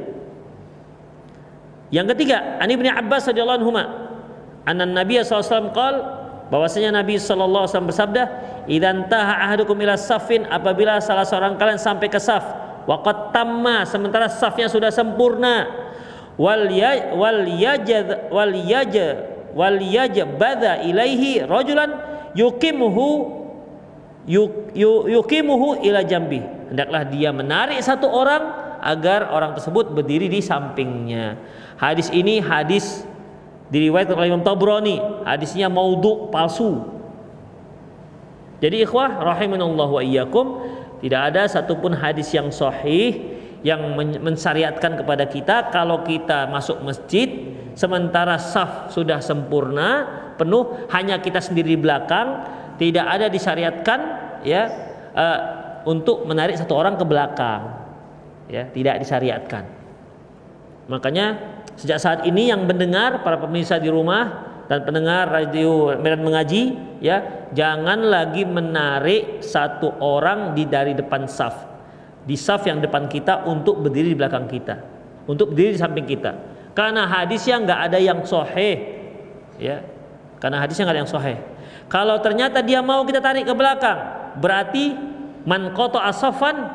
Yang ketiga, Ani bin Abbas radhiyallahu anhu anna Nabi SAW qal bahwasanya Nabi sallallahu alaihi wasallam bersabda, "Idzan taha ahadukum ila safin apabila salah seorang kalian sampai ke saf, waqad tamma sementara safnya sudah sempurna, wal ya wal yajad wal wal bada ilaihi rajulan yukimuhu yukimuhu ila jambi. Hendaklah dia menarik satu orang agar orang tersebut berdiri di sampingnya. Hadis ini hadis diriwayatkan oleh Imam Tabrani, hadisnya maudhu palsu. Jadi ikhwah rahimanallah wa iyyakum, tidak ada satupun hadis yang sahih yang mensyariatkan kepada kita kalau kita masuk masjid sementara saf sudah sempurna penuh hanya kita sendiri di belakang tidak ada disyariatkan ya uh, untuk menarik satu orang ke belakang ya tidak disyariatkan makanya Sejak saat ini yang mendengar para pemirsa di rumah dan pendengar radio Medan mengaji ya jangan lagi menarik satu orang di dari depan saf. Di saf yang depan kita untuk berdiri di belakang kita. Untuk berdiri di samping kita. Karena hadis yang nggak ada yang soheh ya. Karena hadisnya nggak ada yang soheh kalau ternyata dia mau kita tarik ke belakang berarti man koto asafan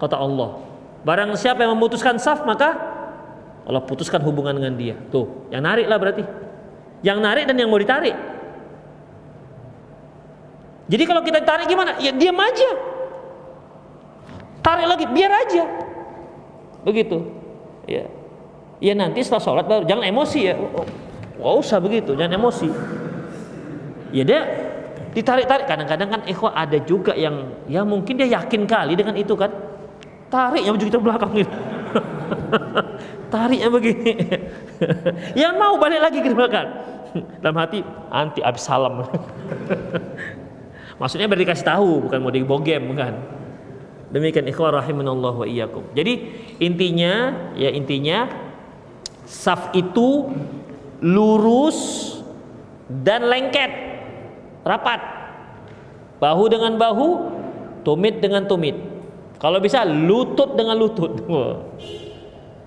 kata Allah. Barang siapa yang memutuskan saf maka Allah putuskan hubungan dengan dia. Tuh, yang narik lah berarti. Yang narik dan yang mau ditarik. Jadi kalau kita tarik gimana? Ya diam aja. Tarik lagi, biar aja. Begitu. Ya. Ya nanti setelah sholat baru jangan emosi ya. Oh, usah begitu, jangan emosi. Ya dia ditarik-tarik kadang-kadang kan ikhwah ada juga yang ya mungkin dia yakin kali dengan itu kan. Tarik yang belakang gitu. Tariknya begini. yang mau balik lagi ke belakang. Dalam hati anti abis salam. Maksudnya berarti kasih tahu bukan mau dibogem kan. Demikian ikhwah rahimanallah wa iyyakum. Jadi intinya ya intinya saf itu lurus dan lengket rapat bahu dengan bahu tumit dengan tumit kalau bisa lutut dengan lutut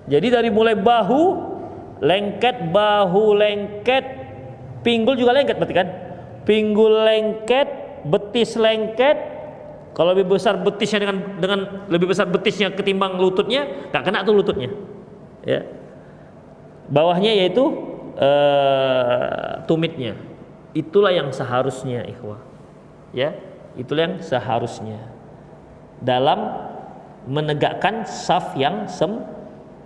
Jadi dari mulai bahu, lengket, bahu lengket, pinggul juga lengket berarti kan? Pinggul lengket, betis lengket. Kalau lebih besar betisnya dengan dengan lebih besar betisnya ketimbang lututnya, nggak kena tuh lututnya. Ya. Bawahnya yaitu uh, tumitnya. Itulah yang seharusnya ikhwah. Ya, itulah yang seharusnya dalam menegakkan saf yang sempurna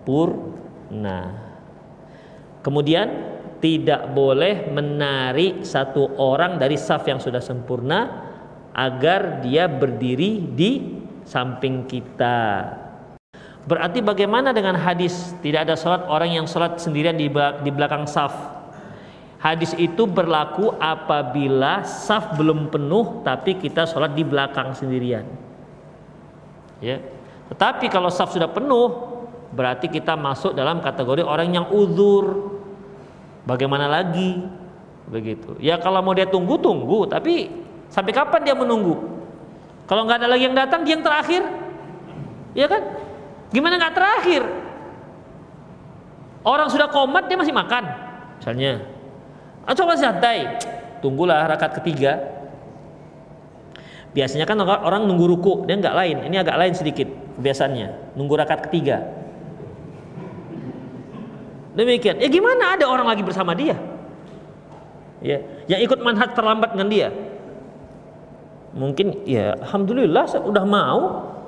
sempurna. Kemudian tidak boleh menarik satu orang dari saf yang sudah sempurna agar dia berdiri di samping kita. Berarti bagaimana dengan hadis tidak ada sholat orang yang sholat sendirian di belakang saf? Hadis itu berlaku apabila saf belum penuh tapi kita sholat di belakang sendirian. Ya. Tetapi kalau saf sudah penuh berarti kita masuk dalam kategori orang yang uzur. Bagaimana lagi? Begitu. Ya kalau mau dia tunggu tunggu, tapi sampai kapan dia menunggu? Kalau nggak ada lagi yang datang, dia yang terakhir. Ya kan? Gimana nggak terakhir? Orang sudah komat dia masih makan, misalnya. Ah, coba santai, tunggulah rakaat ketiga. Biasanya kan orang nunggu ruku, dia nggak lain. Ini agak lain sedikit kebiasaannya. Nunggu rakaat ketiga. Demikian. Ya gimana ada orang lagi bersama dia? ya yang ikut manhaj terlambat dengan dia? Mungkin ya alhamdulillah saya udah mau.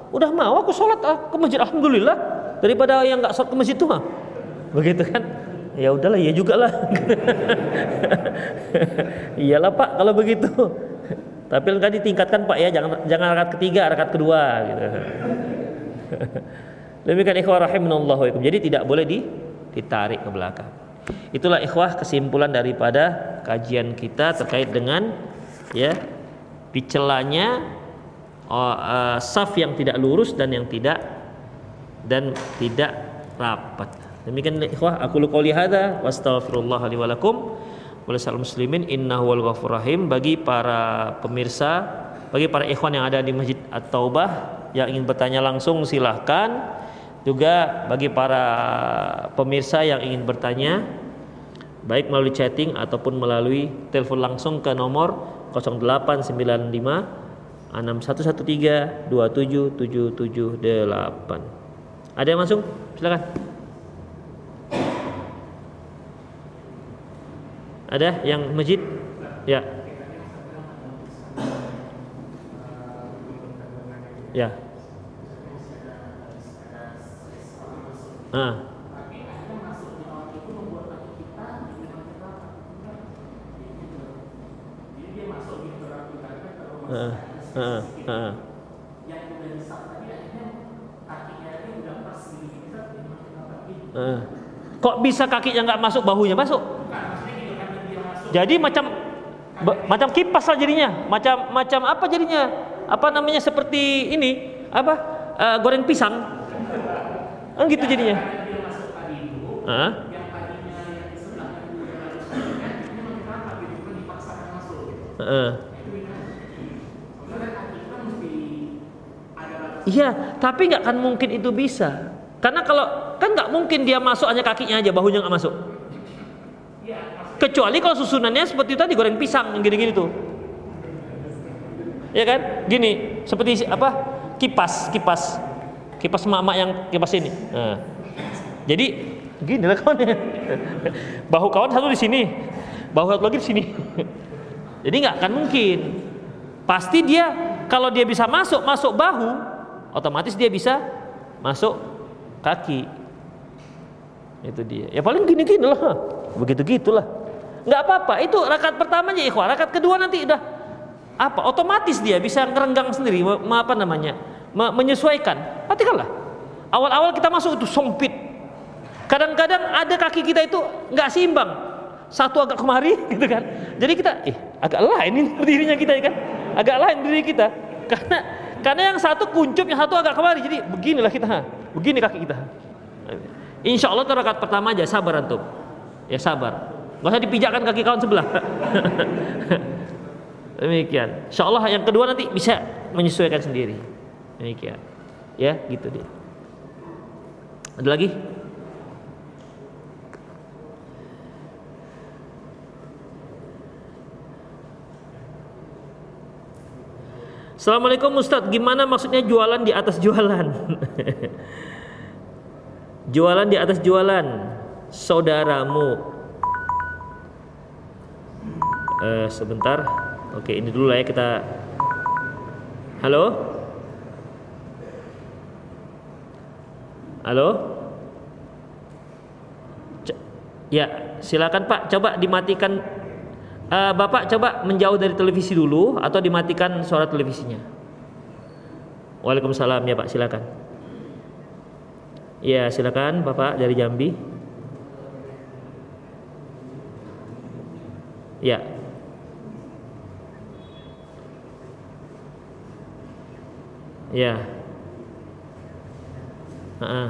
Udah mau aku sholat ah, ke masjid alhamdulillah. Daripada yang nggak sholat ke masjid tuh begitu kan? Ya udahlah ya juga lah. Iyalah pak kalau begitu. Tapi kan ditingkatkan pak ya jangan jangan rakaat ketiga rakaat kedua gitu. Demikian ikhwah rahimanallahu jadi tidak boleh di, ditarik ke belakang. Itulah ikhwah kesimpulan daripada kajian kita terkait dengan ya dicelanya oh, uh, saf yang tidak lurus dan yang tidak dan tidak rapat. Demikian ikhwah aku qouli hadza wastaghfirullah li wa lakum muslimin innahu wal ghafur rahim. Bagi para pemirsa bagi para ikhwan yang ada di Masjid At-Taubah yang ingin bertanya langsung silahkan juga bagi para pemirsa yang ingin bertanya baik melalui chatting ataupun melalui telepon langsung ke nomor 0895 6113 27778. Ada yang masuk? Silakan. Ada yang masjid? Ya. Ya. Ah. Uh, uh, uh. Uh. Kok bisa kakinya nggak masuk, bahunya masuk? Jadi macam macam kipas lah jadinya, macam macam apa jadinya? Apa namanya seperti ini? Apa? Uh, goreng pisang? Kan gitu jadinya. Uh. Iya, tapi nggak akan mungkin itu bisa. Karena kalau kan nggak mungkin dia masuk hanya kakinya aja, bahunya nggak masuk. Kecuali kalau susunannya seperti tadi goreng pisang gini-gini tuh. Ya kan? Gini, seperti apa? Kipas, kipas. Kipas mama yang kipas ini. Nah. Jadi gini lah kawan. Bahu kawan satu di sini, bahu satu lagi di sini. Jadi nggak akan mungkin. Pasti dia kalau dia bisa masuk masuk bahu, otomatis dia bisa masuk kaki itu dia ya paling gini-gini lah begitu gitulah nggak apa-apa itu rakaat pertama aja ikhwah rakaat kedua nanti udah apa otomatis dia bisa ngerenggang sendiri apa namanya menyesuaikan perhatikanlah awal-awal kita masuk itu sempit kadang-kadang ada kaki kita itu nggak seimbang satu agak kemari gitu kan jadi kita eh agak lain ini dirinya kita ya kan agak lain diri kita karena karena yang satu kuncup, yang satu agak kemari. Jadi beginilah kita. Begini kaki kita. Insya Allah rakaat pertama aja sabar antum. Ya sabar. Gak usah dipijakkan kaki kawan sebelah. Demikian. Insya Allah yang kedua nanti bisa menyesuaikan sendiri. Demikian. Ya, gitu dia. Ada lagi? Assalamualaikum Ustaz, gimana maksudnya jualan di atas jualan? jualan di atas jualan, saudaramu. Uh, sebentar, oke ini dulu lah ya kita. Halo, halo. C ya, silakan Pak, coba dimatikan uh, Bapak coba menjauh dari televisi dulu atau dimatikan suara televisinya. Waalaikumsalam ya Pak, silakan. Ya, silakan Bapak dari Jambi. Ya. Ya. Oke,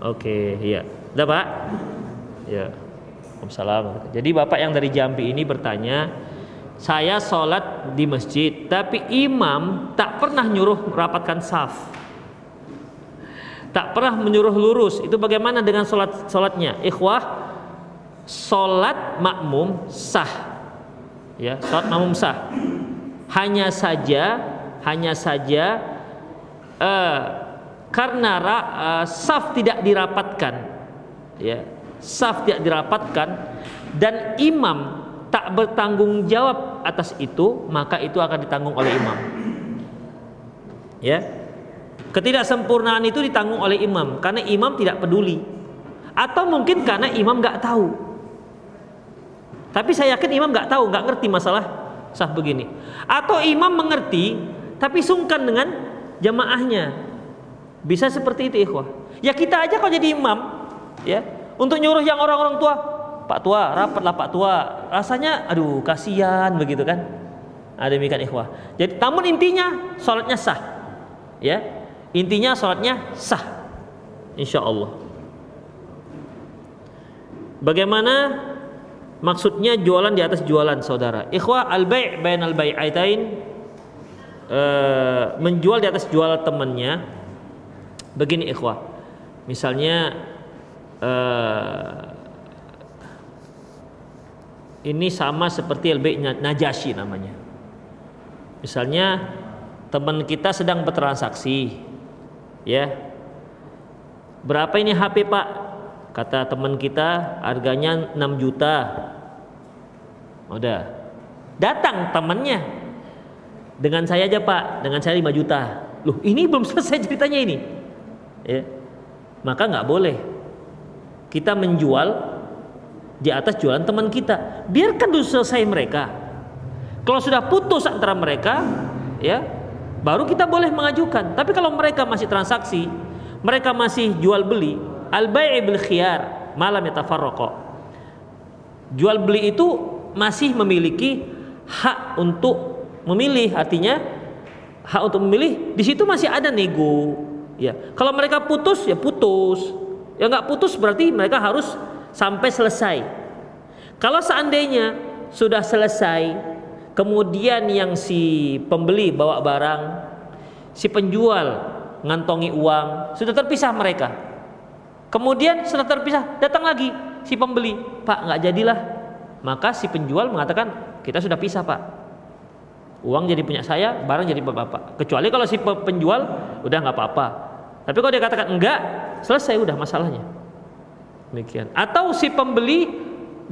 okay, ya. Udah, Pak? Ya. Waalaikumsalam. Jadi Bapak yang dari Jambi ini bertanya, saya sholat di masjid, tapi imam tak pernah nyuruh merapatkan saf. Tak pernah menyuruh lurus. Itu bagaimana dengan sholat sholatnya? Ikhwah, sholat makmum sah. Ya, sholat makmum sah. Hanya saja, hanya saja uh, karena uh, saf tidak dirapatkan, ya saf tidak dirapatkan dan imam tak bertanggung jawab atas itu, maka itu akan ditanggung oleh imam. Ya. Ketidaksempurnaan itu ditanggung oleh imam karena imam tidak peduli. Atau mungkin karena imam nggak tahu. Tapi saya yakin imam nggak tahu, nggak ngerti masalah sah begini. Atau imam mengerti tapi sungkan dengan jamaahnya. Bisa seperti itu ikhwah. Ya kita aja kalau jadi imam ya. Untuk nyuruh yang orang-orang tua Pak tua rapatlah Pak tua. Rasanya aduh kasihan begitu kan? Ada demikian ikhwah. Jadi namun intinya sholatnya sah ya. Intinya sholatnya sah insya Allah bagaimana maksudnya jualan di atas jualan saudara? Ikhwah al bay' bain al bai'atain e, menjual di atas jual temannya begini ikhwah misalnya e, ini sama seperti LB Najasyi namanya. Misalnya teman kita sedang bertransaksi, ya. Berapa ini HP Pak? Kata teman kita harganya 6 juta. Udah. Datang temannya. Dengan saya aja Pak, dengan saya 5 juta. Loh, ini belum selesai ceritanya ini. Ya. Maka nggak boleh kita menjual di atas jualan teman kita. Biarkan dulu selesai mereka. Kalau sudah putus antara mereka, ya, baru kita boleh mengajukan. Tapi kalau mereka masih transaksi, mereka masih jual beli, al bai' bil khiyar, malam yatafarraqa. Jual beli itu masih memiliki hak untuk memilih, artinya hak untuk memilih di situ masih ada nego. Ya, kalau mereka putus ya putus. Ya nggak putus berarti mereka harus sampai selesai. Kalau seandainya sudah selesai, kemudian yang si pembeli bawa barang, si penjual ngantongi uang, sudah terpisah mereka. Kemudian setelah terpisah, datang lagi si pembeli, Pak nggak jadilah. Maka si penjual mengatakan kita sudah pisah Pak. Uang jadi punya saya, barang jadi bapak. Kecuali kalau si penjual udah nggak apa-apa. Tapi kalau dia katakan enggak, selesai udah masalahnya. Demikian. Atau si pembeli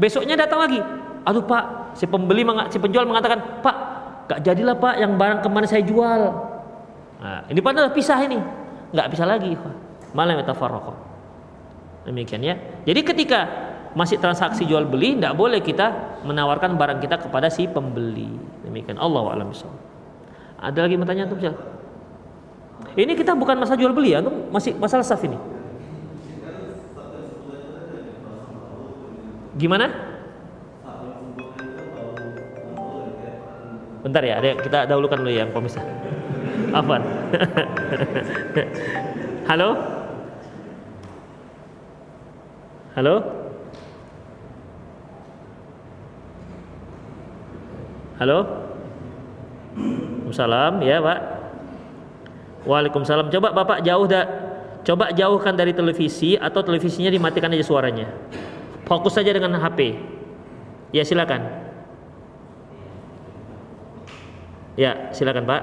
besoknya datang lagi. Aduh Pak, si pembeli si penjual mengatakan, "Pak, gak jadilah Pak yang barang kemarin saya jual." Nah, ini padahal pisah ini. Nggak bisa lagi, Malah metafarraqah. Demikian ya. Jadi ketika masih transaksi jual beli tidak boleh kita menawarkan barang kita kepada si pembeli. Demikian Allah a'lam Ada lagi pertanyaan tuh Ini kita bukan masalah jual beli ya, masih masalah saf ini. Gimana? Bentar ya, ada kita dahulukan dulu yang pemirsa. Apa? Halo? Halo? Halo? Salam ya Pak. Waalaikumsalam. Coba Bapak jauh dah. Coba jauhkan dari televisi atau televisinya dimatikan aja suaranya. Fokus saja dengan HP. Ya silakan. Ya silakan Pak.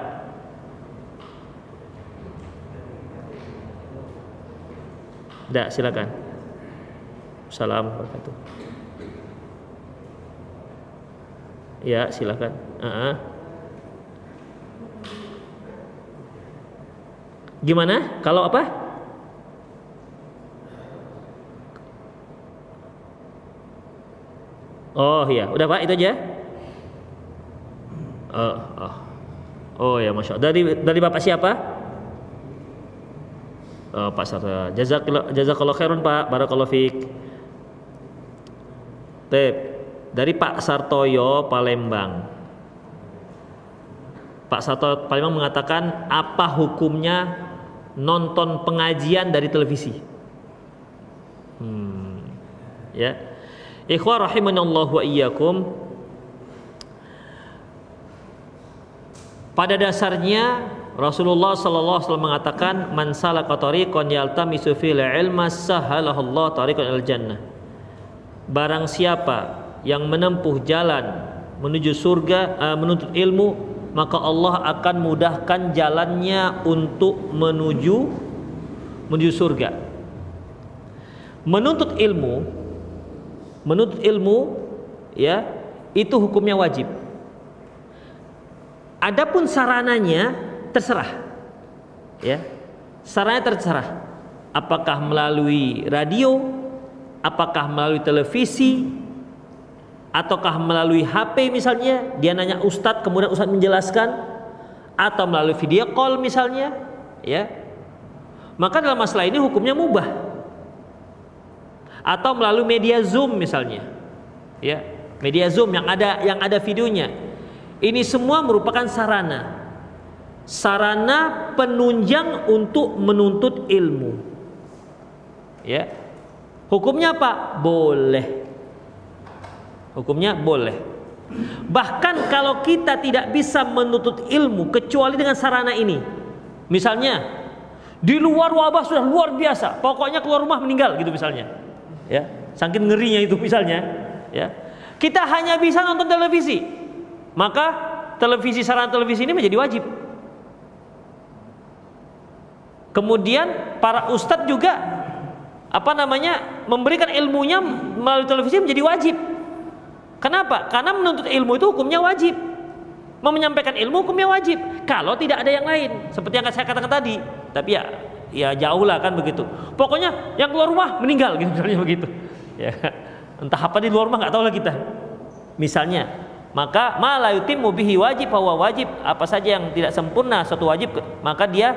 Tidak silakan. Salam wabarakatuh. Ya silakan. Uh -uh. Gimana? Kalau apa? Oh iya, udah Pak itu aja. Oh, oh. oh ya masya Allah. Dari dari bapak siapa? Oh, Pak Sarta. Jazakallah jazakallah khairun Pak. Barakallahu fiik. Tep. Dari Pak Sartoyo Palembang. Pak Sartoyo Palembang mengatakan apa hukumnya nonton pengajian dari televisi? Hmm. Ya Ikhwah rahimanallahu wa iyyakum. Pada dasarnya Rasulullah sallallahu alaihi wasallam mengatakan man salaka tariqan yaltamisu fil ilma sahalallahu tariqan al jannah. Barang siapa yang menempuh jalan menuju surga uh, menuntut ilmu maka Allah akan mudahkan jalannya untuk menuju menuju surga. Menuntut ilmu menuntut ilmu ya itu hukumnya wajib. Adapun sarananya terserah. Ya. Sarananya terserah. Apakah melalui radio, apakah melalui televisi, ataukah melalui HP misalnya, dia nanya ustadz kemudian ustadz menjelaskan atau melalui video call misalnya, ya. Maka dalam masalah ini hukumnya mubah. Atau melalui media Zoom misalnya. Ya, media Zoom yang ada yang ada videonya. Ini semua merupakan sarana. Sarana penunjang untuk menuntut ilmu. Ya. Hukumnya apa? Boleh. Hukumnya boleh. Bahkan kalau kita tidak bisa menuntut ilmu kecuali dengan sarana ini. Misalnya di luar wabah sudah luar biasa, pokoknya keluar rumah meninggal gitu misalnya. Ya, saking ngerinya itu misalnya, ya. Kita hanya bisa nonton televisi. Maka televisi sarana televisi ini menjadi wajib. Kemudian para ustadz juga apa namanya memberikan ilmunya melalui televisi menjadi wajib. Kenapa? Karena menuntut ilmu itu hukumnya wajib. Mau menyampaikan ilmu hukumnya wajib. Kalau tidak ada yang lain, seperti yang saya katakan tadi. Tapi ya, ya jauh lah kan begitu. Pokoknya yang keluar rumah meninggal gitu misalnya begitu. Ya entah apa di luar rumah nggak tahu lah kita misalnya maka malayutim mubihi wajib bahwa wajib apa saja yang tidak sempurna suatu wajib maka dia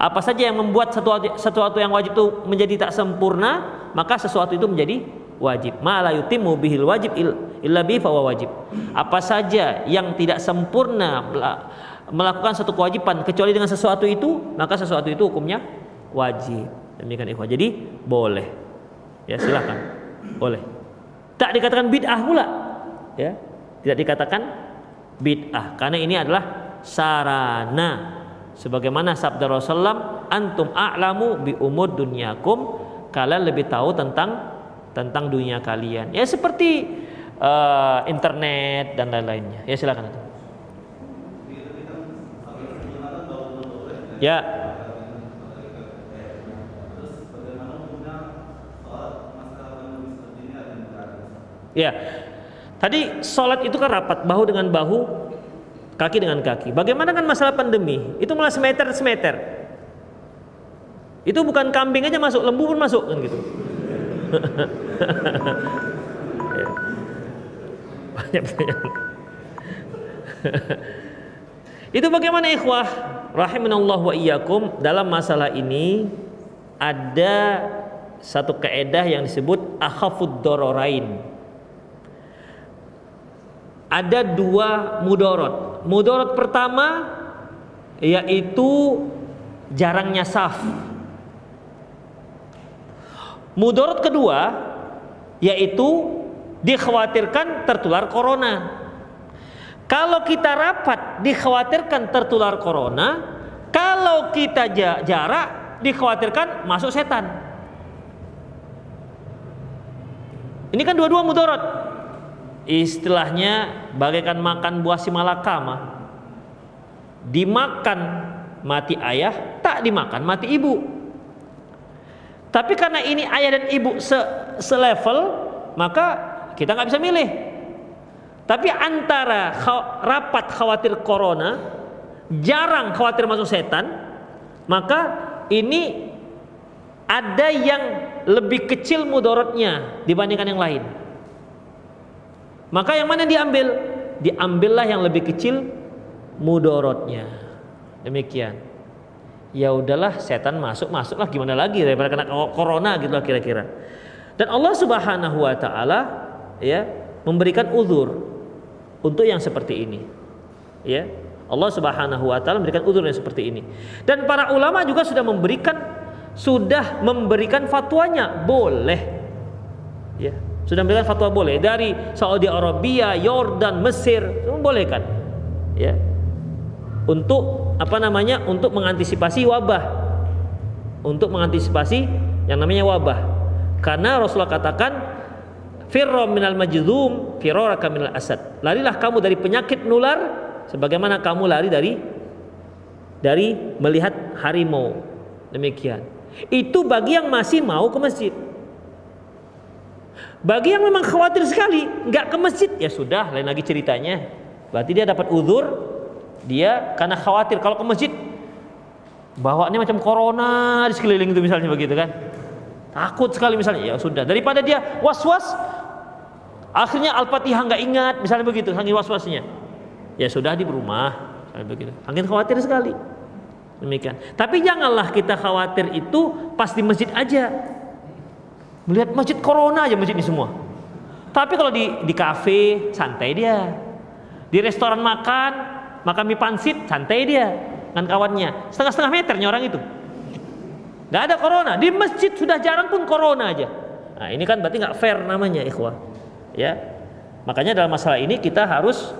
apa saja yang membuat sesuatu sesuatu yang wajib itu menjadi tak sempurna maka sesuatu itu menjadi wajib. Malayutim mubihil wajib illa bi wajib. Apa saja yang tidak sempurna melakukan satu kewajiban kecuali dengan sesuatu itu maka sesuatu itu hukumnya wajib. Demikian ikhwah. Jadi boleh. Ya silakan. Boleh. Tak dikatakan bid'ah pula. Ya tidak dikatakan bid'ah. Karena ini adalah sarana. Sebagaimana sabda Rasulullah antum a'lamu bi umur dunyakum. Kalian lebih tahu tentang tentang dunia kalian ya seperti uh, internet dan lain-lainnya ya silakan ya Ya. Tadi sholat itu kan rapat bahu dengan bahu, kaki dengan kaki. Bagaimana kan masalah pandemi? Itu malah semeter semeter. Itu bukan kambing aja masuk, lembu pun masuk kan gitu. Banyak banyak. itu bagaimana ikhwah rahimanallah wa iyyakum dalam masalah ini ada satu keedah yang disebut akhafud dororain ada dua mudorot. Mudorot pertama yaitu jarangnya saf. Mudorot kedua yaitu dikhawatirkan tertular corona. Kalau kita rapat dikhawatirkan tertular corona, kalau kita jarak dikhawatirkan masuk setan. Ini kan dua-dua mudorot istilahnya bagaikan makan buah si malakama dimakan mati ayah tak dimakan mati ibu tapi karena ini ayah dan ibu se selevel maka kita nggak bisa milih tapi antara rapat khawatir corona jarang khawatir masuk setan maka ini ada yang lebih kecil mudorotnya dibandingkan yang lain maka yang mana diambil? Diambillah yang lebih kecil mudorotnya. Demikian. Ya udahlah setan masuk masuklah gimana lagi daripada kena corona gitu kira-kira. Dan Allah Subhanahu wa taala ya memberikan uzur untuk yang seperti ini. Ya. Allah Subhanahu wa taala memberikan uzur yang seperti ini. Dan para ulama juga sudah memberikan sudah memberikan fatwanya boleh. Ya, sudah memberikan fatwa boleh dari Saudi Arabia, Yordan, Mesir, membolehkan. Ya. Untuk apa namanya? Untuk mengantisipasi wabah. Untuk mengantisipasi yang namanya wabah. Karena Rasulullah katakan firra minal majdum firaraka minal asad. Larilah kamu dari penyakit nular sebagaimana kamu lari dari dari melihat harimau. Demikian. Itu bagi yang masih mau ke masjid. Bagi yang memang khawatir sekali, nggak ke masjid, ya sudah, lain lagi ceritanya. Berarti dia dapat uzur, dia karena khawatir kalau ke masjid bawaannya macam corona di sekeliling itu misalnya begitu kan. Takut sekali misalnya, ya sudah. Daripada dia was-was, akhirnya Al-Fatihah nggak ingat, misalnya begitu, saking was-wasnya. Ya sudah di rumah, misalnya begitu. Saking khawatir sekali. Demikian. Tapi janganlah kita khawatir itu pas di masjid aja. Melihat masjid corona aja masjid ini semua. Tapi kalau di di kafe santai dia. Di restoran makan, makan mie pansit santai dia dengan kawannya. Setengah-setengah meternya orang itu. Gak ada corona. Di masjid sudah jarang pun corona aja. Nah, ini kan berarti nggak fair namanya ikhwah. Ya. Makanya dalam masalah ini kita harus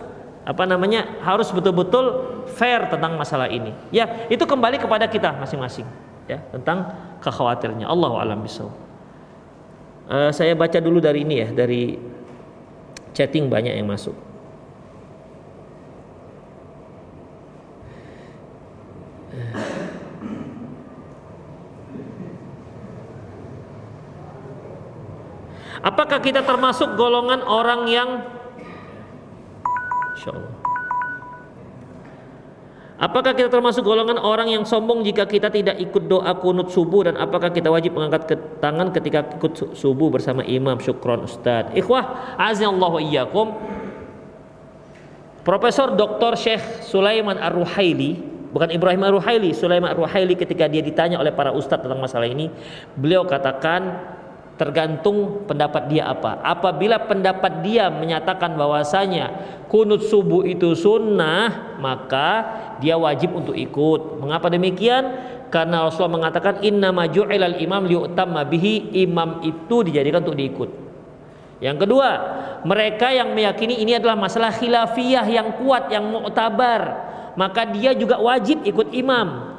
apa namanya harus betul-betul fair tentang masalah ini ya itu kembali kepada kita masing-masing ya tentang kekhawatirannya Allah alam bisawab Uh, saya baca dulu dari ini ya, dari chatting banyak yang masuk. Apakah kita termasuk golongan orang yang Insya Allah Apakah kita termasuk golongan orang yang sombong jika kita tidak ikut doa kunut subuh? Dan apakah kita wajib mengangkat ke tangan ketika ikut subuh bersama imam? Syukron ustad ikhwah azallahu iyyakum. Profesor Dr. Syekh Sulaiman Ar-Ruhaili bukan Ibrahim Ar-Ruhaili Sulaiman Ar-Ruhaili ketika dia ditanya oleh para ustadz tentang masalah ini beliau katakan tergantung pendapat dia apa. Apabila pendapat dia menyatakan bahwasanya kunut subuh itu sunnah, maka dia wajib untuk ikut. Mengapa demikian? Karena Rasulullah mengatakan inna maju'ilal imam liutamma bihi, imam itu dijadikan untuk diikut. Yang kedua, mereka yang meyakini ini adalah masalah khilafiyah yang kuat, yang mu'tabar, maka dia juga wajib ikut imam.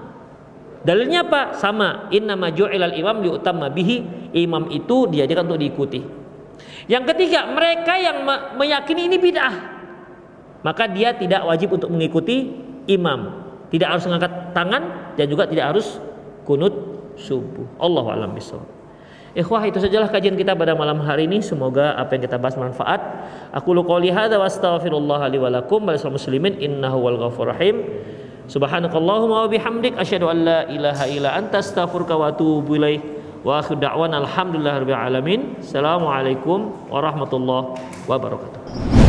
Dalilnya apa? Sama. Inna maju'ilal imam liutamma bihi. Imam itu dijadikan untuk diikuti. Yang ketiga, mereka yang meyakini ini bid'ah. Maka dia tidak wajib untuk mengikuti imam. Tidak harus mengangkat tangan dan juga tidak harus kunut subuh. Allah alam bisawab. Ikhwah itu sajalah kajian kita pada malam hari ini. Semoga apa yang kita bahas bermanfaat. Aku lu qouli hadza wa astaghfirullah li wa lakum muslimin innahu wal ghafur rahim. Subhanakallahumma wa bihamdik asyhadu an la ilaha illa anta astaghfiruka wa atubu ilaik. Wa akhir da'wana alhamdulillahirabbil alamin. Assalamualaikum warahmatullahi wabarakatuh.